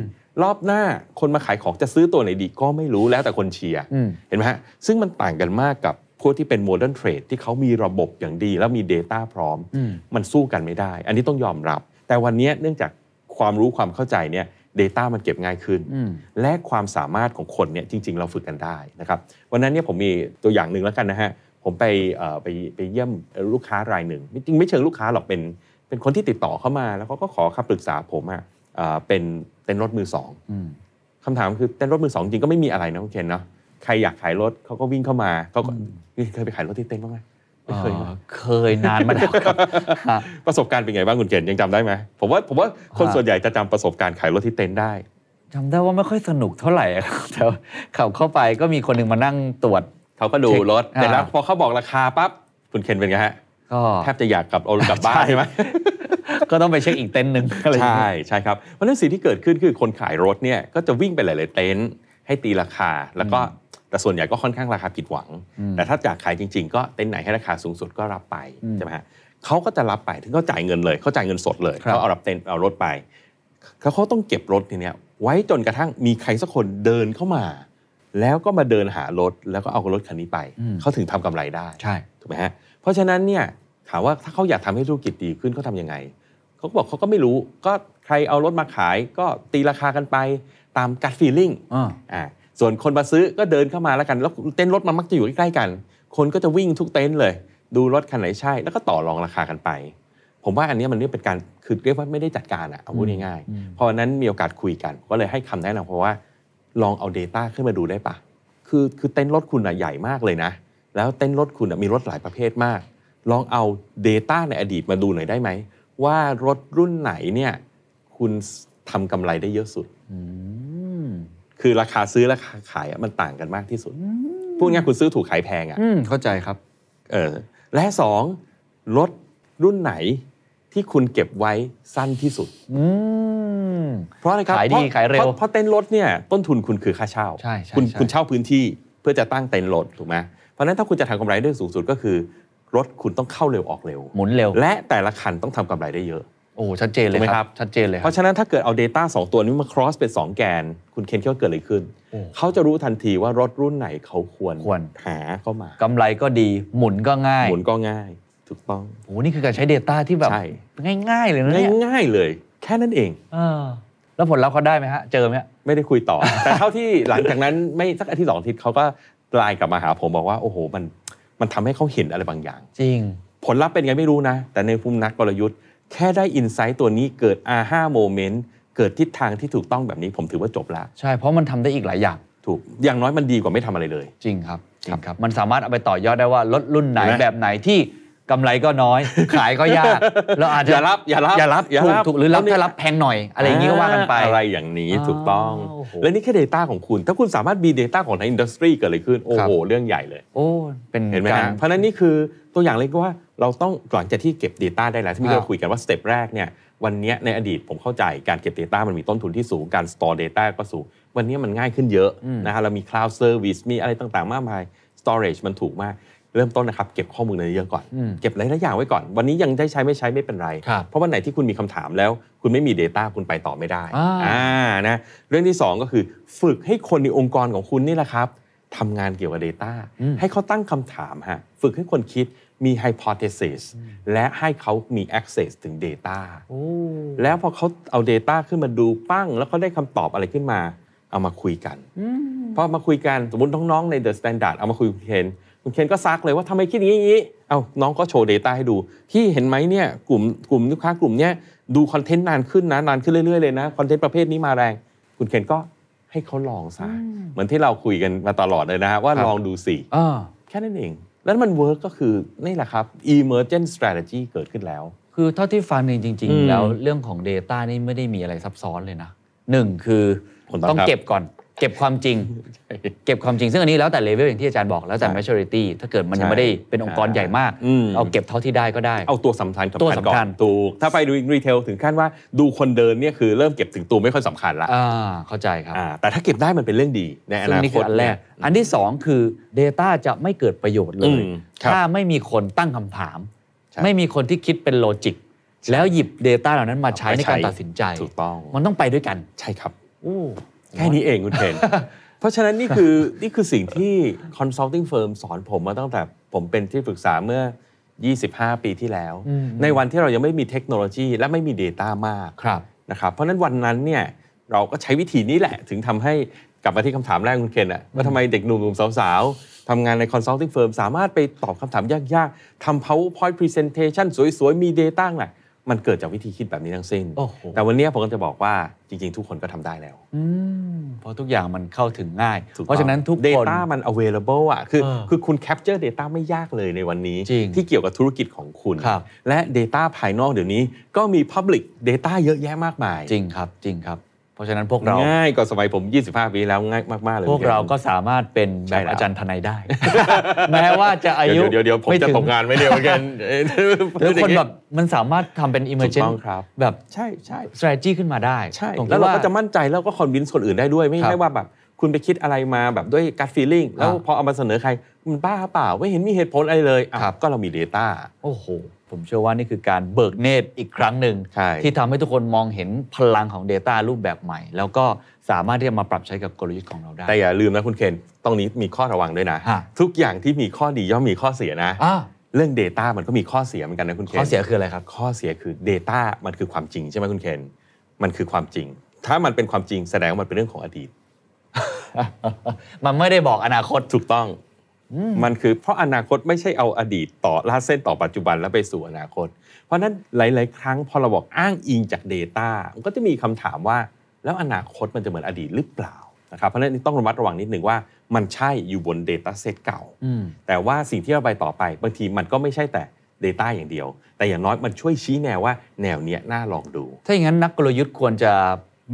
A: รอบหน้าคนมาขายของจะซื้อตัวไหนดีก็ไม่รู้แล้วแต่คนเชียร์
B: อืม
A: เห็นไหมฮะซึ่งมันต่างกันมากกับพวกที่เป็น modern trade ที่เขามีระบบอย่างดี แล้วมี Data พร้อม
B: อืม
A: มันสู้กันไม่ได้ อันนี้ต้องยอมรับ แต่วันนี้เนื่องจากความรู้ความเข้าใจเนี่ย Data มันเก็บง่ายขึ้น
B: อืม
A: และความสามารถของคนเนี่ยจริง ๆ เราฝึกกันได้นะครับวันนั้นเนี่ยผมมีตัวอย่างหนึ่งแล้วกันนะฮะผมไปเอ่อไปไปเยี่ยมลูกค้ารายหนึ่งจริงๆไม่เชิงลูกค้าหรอกเป็นเป็นคนที่ติดต่อเข้ามา แล้วเขาก็ขอคำปรึกษาผมอะ เอ่อเป็นเต้นรถมือสอง
B: อืม
A: คำถามคือเต้นรถมือสองจริงก็ไม่มีอะไรนะคุณเคนเนาะใครอยากขายรถเขาก็วิ่งเข้ามาเขาก็นี่เคยไปขายรถที่เต้นบ้างไหมไม่เคย
B: อ่า
A: นะ
B: เคยนานมาแล้วครับฮะ
A: ประสบการณ์เป็นไงบ้างคุณเคนยังจำได้ไหมผมว่าผมว่าคน
B: ฮะ
A: ส่วนใหญ่จะจำประสบการณ์ขายรถที่เต้นได้
B: จำได้ว่าไม่ค่อยสนุกเท่าไหร่อะครับแต่ว่าขับเข้าไปก็มีคนหนึ่งมานั่งตรวจ
A: เขาก็ดู
B: เช็ค
A: รถแต่แล้ว
B: อ่า
A: พอเขาบอกราคาปั๊บคุณเคนเป็นไงฮะ
B: ก็
A: แทบจะอยากกลับเอารถกลับบ้านใช่ไหม
B: ก็ต้องไปเช็คอีกเต็นท์หนึ่งอะไรอย่าง
A: ใช่
B: เงี้ย
A: ใช่ครับเพราะฉะนั้นสิ่งที่เกิดขึ้นคือคนขายรถเนี่ยก็จะวิ่งไปหลาย ๆ เต็นท์ให้ตีราคา แล้วก็แต่ส่วนใหญ่ก็ค่อนข้างราคาผิดหวังแต่ถ้าอยากขายจริง ๆ ก็เต็นท์ไหนให้ราคาสูงสุดก็รับไปใช่ไหมฮะเขาก็จะรับไปถึงเขาจ่ายเงินเลยเขาจ่ายเงินสดเลย
B: ครับ
A: เขาเอารับเต็นท์เอารถไปเขาเขาต้องเก็บรถทีเนี้ยไว้จนกระทั่งมีใครสักคนเดินเข้ามา แล้วก็มาเดินหารถแล้วก็เอารถคันนี้ไปเขาถึงทำกำไรได้
B: ใช่
A: ถูกไหมฮะ เพราะฉะนั้นเนี่ยถามว่าถ้าเขาอยากทำให้ธุรกิจดีขึ้นเขาทำยังไง เขาก็บอกเขาก็ไม่รู้ก็ใครเอารถมาขายก็ตีราคากันไปตามกัดฟีลิ่ง
B: อ่า
A: อ่าส่วนคนมาซื้อก็เดินเข้ามาแล้วกันแล้วเต็นท์รถมันมักจะอยู่ใกล้ๆกัน คนก็จะวิ่งทุกเต็นท์เลย ดูรถคันไหนใช่ แล้วก็ต่อรองราคากันไป ผมว่าอันเนี้ยมันเรียกเป็นการคือเรียกว่าไม่ได้จัดการอะเอาพูดง่ายๆเพราะฉะนั้นมีโอกาสคุยกัน ก็เลยให้คำแนะนำเพราะว่าลองเอา Data ขึ้นมาดูได้ปะคือคือเต็นท์รถคุณอะใหญ่มากเลยนะ แล้วเต็นท์รถคุณอะมีรถหลายประเภทมาก ลองเอา Data ในอดีตมาดูหน่อยได้ไหม ว่ารถรุ่นไหนเนี่ยคุณทำกำไรได้เยอะสุด คือราคาซื้อราคาขายอะมันต่างกันมากที่สุด พูดง่ายๆคุณซื้อถูกขายแพงอะ
B: อืมเข้าใจครับ
A: เออและสองรถรุ่นไหนที่คุณเก็บไว้สั้นที่สุด
B: อืม
A: เพราะอะไรครับ
B: ขายดี
A: พะ
B: ขายเร็ว
A: พะเพราะเต็นท์รถเนี่ยต้นทุนคุณคือค่าเช่า
B: ใช่ใช่
A: คุณ
B: ใช่
A: คุณเช่าพื้นที่เพื่อจะตั้งเต็นท์รถถูกไหมเพราะฉะนั้นถ้าคุณจะทำกำไรได้สูงสุดก็คือ รถคุณต้องเข้าเร็วออกเร็ว
B: หมุนเร็ว
A: และแต่ละคันต้องทำกำไรได้เยอะ
B: โอ้ชัดเจนเลย
A: ถูกไหม
B: ค
A: ครั
B: รับ
A: บ
B: ชัดเจนเลยค
A: เพ
B: รับ
A: ราะฉะนั้นถ้าเกิดเอา Data 2 ตัวนี้มา cross เป็น 2 แกน คุณเคนคิดว่าเกิดอะไรขึ้น เขาจะรู้ทันทีว่ารถรุ่นไหนเขาควร
B: ควร
A: หาเข้ามากำ
B: ไรก็ดีหมุนก็ง่าย
A: หมุนก็ง่าย ถูกต้อง
B: โอ้นี่คือการใช้ Data ที่แบบ
A: ใช่
B: ง่าย ๆ เลยนะเนี่ย
A: ง่ายๆเลย แค่นั้นเอง
B: เออแล้วผลลัพธ์เขาได้ไหมฮะเจอไหมฮะ
A: ไม่ได้คุยต่อ แต่เท่าที่หลังจากนั้นไม่สักอาทิตย์สองอาทิตย์เขาก็ไลน์กลับมาหาผมบอกว่าโอ้โหมัน มันทำให้เขาเห็นอะไรบางอย่าง
B: จริง
A: ผลลัพธ์เป็นไงไม่รู้นะ แต่ในภูมินักกลยุทธ์ แค่ได้อินไซต์ตัวนี้เกิด aha moment เกิดทิศทางที่ถูกต้องแบบนี้ผมถือว่าจบละ
B: ใช่เพราะมันทำได้อีกหลายอย่าง
A: ถูกอย่างน้อยมันดีกว่าไม่ทำอะไรเลย
B: จริงครับจริ
A: ครั
B: ง
A: บ
B: ครับ มันสามารถเอาไปต่อยอดได้ว่ารถรุ่นไหน
A: เห็นไหม
B: แบบไหนที่ กำไรก็น้อย ขายก็ยากเราอาจจะ
A: อย่ารับอย่ารับ
B: อย่ารับ
A: อย่า
B: ถูก
A: รับ
B: ถูกหรือรับ
A: แล้วเนี่ย
B: ถ้ารับแพงหน่อย อะไรอย่างนี้ก็ว่ากันไป
A: อะไรอย่างนี้
B: อ๋อ
A: ถูกต้อง
B: โอ้โห
A: และนี่แค่ Data ของคุณ ถ้าคุณสามารถมี Data ของใน industry เกิดอะไรขึ้น โอ้โหครั
B: บ
A: เรื่องใหญ่เลย
B: โอ้เป็นการ
A: เห็นไหมฮะเพราะฉะนั้นนี่คือตัวอย่างเล็กว่าเราต้องหลังจากที่เก็บ Data ได้แล้วครับที่
B: ครั
A: พี่เราคุยกันว่า step แรกเนี่ยวันเนี้ยในอดีตผมเข้าใจการเก็บ Data มันมีต้นทุนที่สูงการ store data ก็สูง วันนี้มันง่ายขึ้นเยอะนะฮะเรามี cloud service มีอะไรต่างๆ มากมาย storage มันถูกมาก เริ่มต้นนะครับเก็บข้อมูลในเยอะก่อน เก็บหลายๆอย่างไว้ก่อน วันนี้ยังได้ใช้ไม่ใช้ไม่เป็นไร
B: ครับ
A: เพราะวันไหนที่คุณมีคำถามแล้ว คุณไม่มี Data คุณไปต่อไม่ได้
B: อ่า
A: อ่านะเรื่องที่ 2 ก็คือฝึกให้คนในองค์กรของคุณนี่แหละครับทำงานเกี่ยวกับ Data ให้เขาตั้งคำถามฮะฝึกให้คนคิดมี hypothesis และให้เขามี access ถึง Data
B: โอ้
A: แล้วพอเขาเอา Data ขึ้นมาดูปั้ง แล้วเขาได้คำตอบอะไรขึ้นมา เอามาคุยกันพอมาคุยกันสมมติน้องๆใน The Standard เอามาคุยกับคุณเคน คุณเคนก็ซักเลยว่าทำไมคิดอย่างนี้อย่างนี้เอาน้องก็โชว์ Data ให้ดูพี่เห็นไหมเนี่ยกลุ่มกลุ่มลูกค้ากลุ่มเนี้ยดู content นานขึ้นนะนานขึ้นเรื่อยๆเลยนะ content ประเภทนี้มาแรง คุณเคนก็ให้เขาลองซะเหมือนที่เราคุยกันมาตลอดเลยนะฮะว่า
B: ครับ
A: ลองดูสิ
B: อ่า
A: แค่นั้นเอง แล้วมัน workก็คือนี่แหละครับ emergent strategy เกิดขึ้นแล้ว
B: คือเท่าที่ฟังจริง
A: อืม
B: ๆแล้วเรื่องของ Data นี่ไม่ได้มีอะไรซับซ้อนเลยนะหนึ่งคือ
A: คนต้อง
B: ต้อง
A: ครับ
B: เก็บก่อน เก็บความจริง เก็บความจริง ซึ่งอันนี้แล้วแต่เลเวลอย่างที่อาจารย์บอกแล้วแต่
A: ใช่
B: maturity ถ้าเกิดมันยัง
A: ใช่
B: ไม่ได้เป็นองค์กรใหญ่มาก
A: อืม
B: เอาเก็บเท่าที่ได้ก็ได้
A: เอาตัวสำคัญกับ
B: ตัว
A: การ
B: สำคัญ
A: ก่อนถูกถ้าไปดูรีเทลถึงขั้นว่าดูคนเดินเนี่ยคือเริ่มเก็บถึงตัวไม่ค่อยสำคัญละ
B: อ่าเข้าใจครับ
A: อ่าแต่ถ้าเก็บได้มันเป็นเรื่องดีในอ
B: ซึ่ง
A: นา
B: นี่
A: ค
B: คื
A: ต
B: ออันแรก
A: เย
B: อันที่สองคือ Data จะไม่เกิดประโยชน์เล
A: อื
B: ย
A: มครับ
B: ถ้าไม่มีคนตั้งคำถาม
A: ใช่
B: ไม่มีคนที่คิดเป็นโลจิกแล้วหยิบ Data เหล่านั้นมาใช้
A: เอา
B: ใน
A: ไปใช้
B: การตัดสินใจ
A: ถูกต้อง
B: มันต้องไปด้วยกัน
A: ใช่ครับ
B: โอ้
A: แค่นี้เองคุณเคนเพราะฉะนั้นนี่คือนี่คือสิ่งที่ consulting firm สอนผมมาตั้งแต่ผมเป็นที่ปรึกษาเมื่อ 25 ปีที่แล้ว
B: อืม
A: ในวันที่เรายังไม่มีเทคโนโลยี และไม่มี Data มาก
B: ครับ
A: นะครับเพราะฉะนั้นวันนั้นเนี่ยเราก็ใช้วิธีนี้แหละ ถึงทำให้กลับมาที่คำถามแรกคุณเคนอะว่าทำไมเด็กหนุ่มๆสาวๆทำงานใน consulting firm สามารถไปตอบคำถามยากๆทำ powerpoint presentation สวยๆ มี data แหละ มันเกิดจากวิธีคิดแบบนี้ทั้งสิ้น
B: โอ้โห
A: แต่วันนี้ผมก็จะบอกว่าจริงๆ ทุกคนก็ทำได้แล้ว
B: อืมเพราะทุกอย่างมันเข้าถึงง่าย
A: ถูกต้อง
B: เพราะฉะนั้นทุกคน
A: Data มัน available อะคือ
B: เออ
A: คือคุณ capture data ไม่ยากเลยในวันนี้
B: จริง
A: ที่เกี่ยวกับธุรกิจของคุณ
B: ครับ
A: และ data ภายนอกเดี๋ยวนี้ก็มี public data เยอะแยะมากมาย
B: จริงครับจริงครับ เพราะฉะนั้นพวกเรา
A: ง่ายกว่าสมัยผม 25 ปีแล้วง่ายมาก ๆ เลย
B: พวกเราก็สามารถเป็นแบ
A: ใช่
B: บ
A: แล้ว
B: อาจารย์ทนายได้ แม้ว่าจะอายุ
A: เดี๋ยวเดี๋ยวเดี๋ยวผม
B: ไม่
A: จะ
B: ถึ
A: ตกงานไหมเนี่ยเหมือนกัน
B: แล้วคนแบบมันสามารถทำเป็น
A: ถูก
B: emergent
A: ต้องครับ
B: แบบ
A: ใช่ใช่
B: strategy ขึ้นมาได้
A: ใช่
B: ตรง
A: แล้ว
B: ที่
A: เรา
B: ว่า
A: ก็จะมั่นใจแล้วก็ convince คนอื่นได้ด้วยไม่
B: ครับ
A: ใช่ว่าแบบคุณไปคิดอะไรมาแบบด้วย gut feeling แล้ว
B: ครับ
A: พอเอามาเสนอใครมันบ้าเปล่าไม่เห็นมีเหตุผลอะไรเลยอะ
B: ครับ
A: ก็เรามี Data
B: โอ้โห ผมเชื่อว่านี่คือการเบิกเนตรอีกครั้งหนึ่ง
A: ใช่
B: ที่ทำให้ทุกคนมองเห็นพลังของ Data รูปแบบใหม่ แล้วก็สามารถที่จะมาปรับใช้กับกลยุทธ์ของเราได้
A: แต่อย่าลืมนะคุณเคนตรงนี้มีข้อระวังด้วยนะ
B: ฮะ
A: ทุกอย่างที่มีข้อดีย่อมมีข้อเสียนะ
B: อ่า
A: เรื่อง Data มันก็มีข้อเสียเหมือนกันนะคุณเคน
B: ข้อเสียคืออะไรครับ
A: ข้อเสียคือ Data มันคือความจริงใช่ไหมคุณเคนมันคือความจริง ถ้ามันเป็นความจริงแสดงว่ามันเป็นเรื่องของอดีต
B: มันไม่ได้บอกอนาคต
A: ถูกต้อง มันคือเพราะอนาคตไม่ใช่เอาอดีตต่อลากเส้นต่อปัจจุบันแล้วไปสู่อนาคต เพราะฉะนั้นหลาย ๆ ครั้งพอเราบอกอ้างอิงจาก Data มันก็จะมีคำถามว่า แล้วอนาคตมันจะเหมือนอดีตหรือเปล่านะครับเพราะฉะนั้นต้องระมัดระวังนิดนึงว่ามันใช่อยู่บน Data Set เก่า
B: อืม
A: แต่ว่าสิ่งที่เราไปต่อไป บางทีมันก็ไม่ใช่แต่ Data อย่างเดียว แต่อย่างน้อยมันช่วยชี้แนวว่าแนวเนี้ยน่าลองดู
B: ถ้าอย่างนั้นนักกลยุทธ์ควรจะ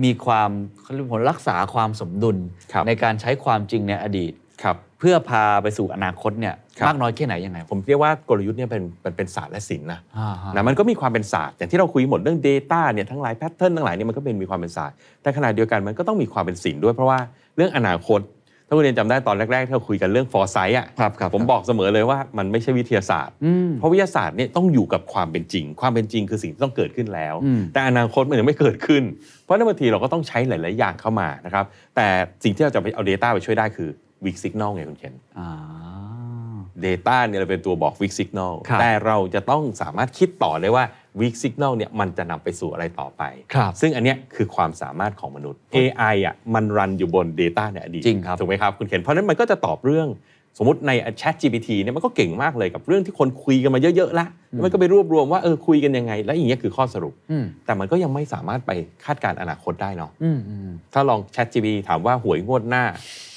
B: มีความเขาเรียกว่ารักษาความสมดุล
A: ครับ
B: ในการใช้ความจริงในอดีต
A: ครับ
B: เพื่อพาไปสู่อนาคตเนี่ย
A: ครับ
B: มากน้อยแค่ไหนยังไง
A: ผมเรียกว่ากลยุทธ์เนี่ยเป็นเป็นเป็นศาสตร์และศิลป์นะ
B: อ่าฮะ
A: นะมันก็มีความเป็นศาสตร์อย่างที่เราคุยหมดเรื่อง Data เนี่ยทั้งหลายแพทเทิร์นทั้งหลายเนี่ยมันก็เป็นมีความเป็นศาสตร์แต่ขณะเดียวกันมันก็ต้องมีความเป็นศิลป์ด้วยเพราะว่าเรื่องอนาคตถ้าคุณเรียนจำได้ตอนแรกๆที่เราคุยกันเรื่อง foresight อะ
B: ครับครับ
A: ผมบอกเสมอเลยว่ามันไม่ใช่วิทยาศาสตร์
B: อืม
A: เพราะวิทยาศาสตร์เนี่ยต้องอยู่กับความเป็นจริง ความเป็นจริงคือสิ่งที่ต้องเกิดขึ้นแล้ว
B: อืม
A: แต่อนาคตมันยังไม่เกิดขึ้น เพราะฉะนั้นบางทีเราก็ต้องใช้หลาย ๆ อย่างเข้ามานะครับแต่สิ่งที่เราจะไปเอา Data ไปช่วยได้คือ weak signal ไงคุณเคน
B: อ่า
A: Data เนี่ยเราเป็นตัวบอก weak signal
B: ครับ
A: แต่เราจะต้องสามารถคิดต่อได้ว่า weak signal เนี่ยมันจะนำไปสู่อะไรต่อไป
B: ครับ
A: ซึ่งอันเนี้ยคือความสามารถของมนุษย์ AI อะมันรันอยู่บน Data ในอดีต
B: จริงครับ
A: ถูกไหมครับคุณเคนเพราะฉะนั้นมันก็จะตอบเรื่อง สมมติใน Chat GPT เนี่ยมันก็เก่งมากเลยกับเรื่องที่คนคุยกันมาเยอะๆละแล้วมันก็ไปรวบรวมว่าเออคุยกันยังไง และอย่างเงี้ยคือข้อสรุป
B: อืม
A: แต่มันก็ยังไม่สามารถไปคาดการณ์อนาคตได้เนาะ
B: อืมอืม
A: ถ้าลอง Chat GPT ถามว่าหวยงวดหน้า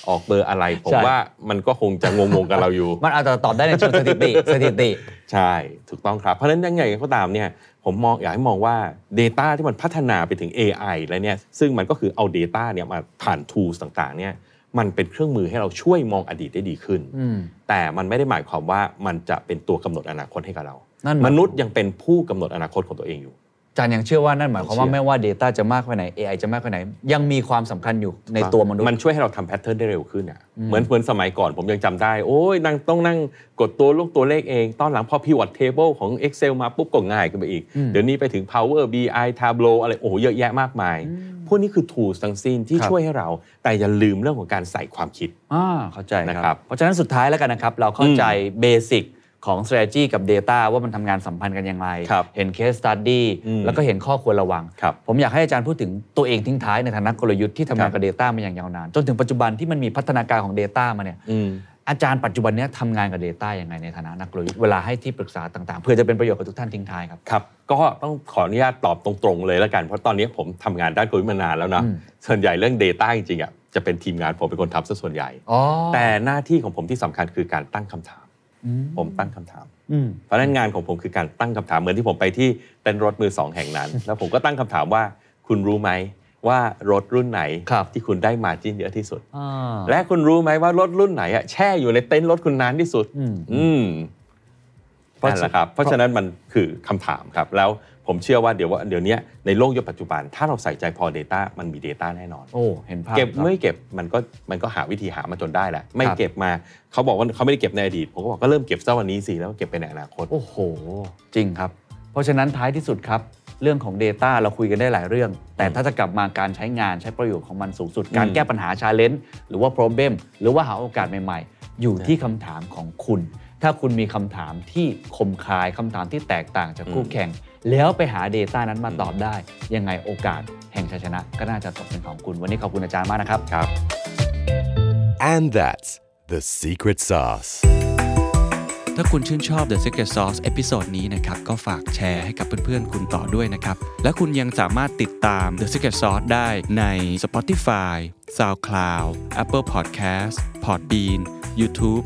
A: ออกเบอร์อะไร ผม
B: ใช่
A: ว่ามันก็คงจะงงๆกับเราอยู่
B: มันอาจจะตอบได้ในเชิงสถิติสถิติ
A: ใช่ถูกต้องครับ เพราะฉะนั้นยังไงก็ตามเนี่ยผมมองอยากให้มองว่า Data ที่มันพัฒนาไปถึง AI แล้วเนี่ยซึ่งมันก็คือเอา Data เนี่ยมาผ่าน tools ต่างๆเนี่ย มันเป็นเครื่องมือให้เราช่วยมองอดีตได้ดีขึ้น
B: อืม
A: แต่มันไม่ได้หมายความว่ามันจะเป็นตัวกำหนดอนาคตให้กับเรา
B: นั่นหมาย
A: มนุษย์ยังเป็นผู้กำหนดอนาคตของตัวเองอยู่
B: อา จารย์ยังเชื่อว่านั่นหมายความว่า
A: เชื่อ
B: ไม่ว่า Data จะมากแค่ไหน AI จะมากแค่ไหน ยังมีความสำคัญอยู่ในตัวมนุษย์
A: มันช่วยให้เราทำแพทเทิร์นได้เร็วขึ้นอะเหมือนเหมือนสมัยก่อนผมยังจำได้ โอ้ยนั่งต้องนั่งกดตัวลูกตัวเลขเอง ตอนหลังพอ pivot table ของ Excel มาปุ๊บก็ง่ายขึ้นไปอีก
B: อืม
A: เดี๋ยวนี้ไปถึง Power BI Tableau อะไรโอ้โหเยอะแยะมากมาย พวกนี้คือ tools ทั้งสิ้นที่
B: ครับ
A: ช่วยให้เรา แต่อย่าลืมเรื่องของการใส่ความคิด
B: อ่าเข้าใจ
A: นะ
B: ค
A: ครั
B: รับบเพราะฉะนั้นสุดท้ายแล้วกันนะครับเราเข้าใจเบสิก ของ strategy กับ Data ว่ามันทำงานสัมพันธ์กันอย่างไร
A: ครับ
B: เห็น case study
A: อืม
B: แล้วก็เห็นข้อควรระวัง
A: ครับ
B: ผมอยากให้อาจารย์พูดถึงตัวเองทิ้งท้ายในฐานะกลยุทธ์ที่ทำงานกับ Data มาอย่างยาวนาน จนถึงปัจจุบันที่มันมีพัฒนาการของ Data มาเนี่ย
A: อืม
B: อาจารย์ปัจจุบันเนี้ยทำงานกับ Data ยังไงในฐานะนักกลยุทธ์เวลาให้ที่ปรึกษาต่างๆ เพื่อจะเป็นประโยชน์กับทุกท่านทิ้งท้ายครับ
A: ครับก็ต้องขออนุญาตตอบตรงๆเลยแล้วกันเพราะตอนนี้ผมทำงานด้านกลยุทธ์มานานแล้วนะ
B: อืม
A: ส่วนใหญ่เรื่อง Data จริงๆอะจะเป็นทีมงานผมเป็นคนทำซะส่วนใหญ่
B: อ๋อ
A: แต่หน้าที่ของผมที่สำคัญคือการตั้งคำถาม
B: อืม
A: ผมตั้งคำถาม
B: อืม
A: เพราะฉะนั้นงานของผมคือการตั้งคำถามเหมือนที่ผมไปที่เต้นรถมือสองแห่งนั้น แล้วผมก็ตั้งคำถามว่าคุณรู้ไหมว่ารถรุ่นไหน
B: ครับ
A: ที่คุณได้มาจิ้นเยอะที่สุด
B: อ่า
A: และคุณรู้ไหมว่ารถรุ่นไหนอะแช่อยู่ในเต็นท์รถคุณนานที่สุด
B: อืม
A: อืม
B: เพราะ
A: นั่นแหละครับ เพราะฉะนั้นมันคือคำถามครับแล้ว ผมเชื่อว่าเดี๋ยวว่าเดี๋ยวนี้ในโลกยุคปัจจุบัน ถ้าเราใส่ใจพอ Data มันมี Data แน่นอน
B: โอ้ เห็นภาพ
A: เก็บ
B: ครับ
A: ไม่เก็บมันก็มันก็หาวิธีหามาจนได้แหละไม่
B: ครับ
A: เก็บมาเขาบอกว่าเขาไม่ได้เก็บในอดีตผมก็บอกก็เริ่มเก็บซะวันนี้สิแล้วก็เก็บไปในอนาคต
B: โอ้โห จริงครับ เพราะฉะนั้นท้ายที่สุดครับ เรื่องของ Data เราคุยกันได้หลายเรื่อง แต่ถ้าจะกลับมาการใช้งานใช้ประโยชน์ของมันสูงสุด การ
A: อืม
B: แก้ปัญหา challenge หรือว่า problem หรือว่าหาโอกาสใหม่ ๆ อยู่ที่คำถามของคุณ ถ้าคุณมีคำถามที่คมคายคำถามที่แตกต่างจากคู่แข่ง แล้วไปหา Data นั้นมาตอบได้ ยังไงโอกาสแห่งชัยชนะ ก็น่าจะตกเป็นของคุณ วันนี้ขอบคุณอาจารย์มากนะครับ
A: ครับ
C: And that's the secret sauce.
E: ถ้าคุณชื่นชอบ The Secret Sauce episode นี้นะครับ ก็ฝากแชร์ให้กับเพื่อนๆ คุณต่อด้วยนะครับ และคุณยังสามารถติดตาม The Secret Sauce ได้ใน Spotify, SoundCloud, Apple Podcast, Podbean, YouTube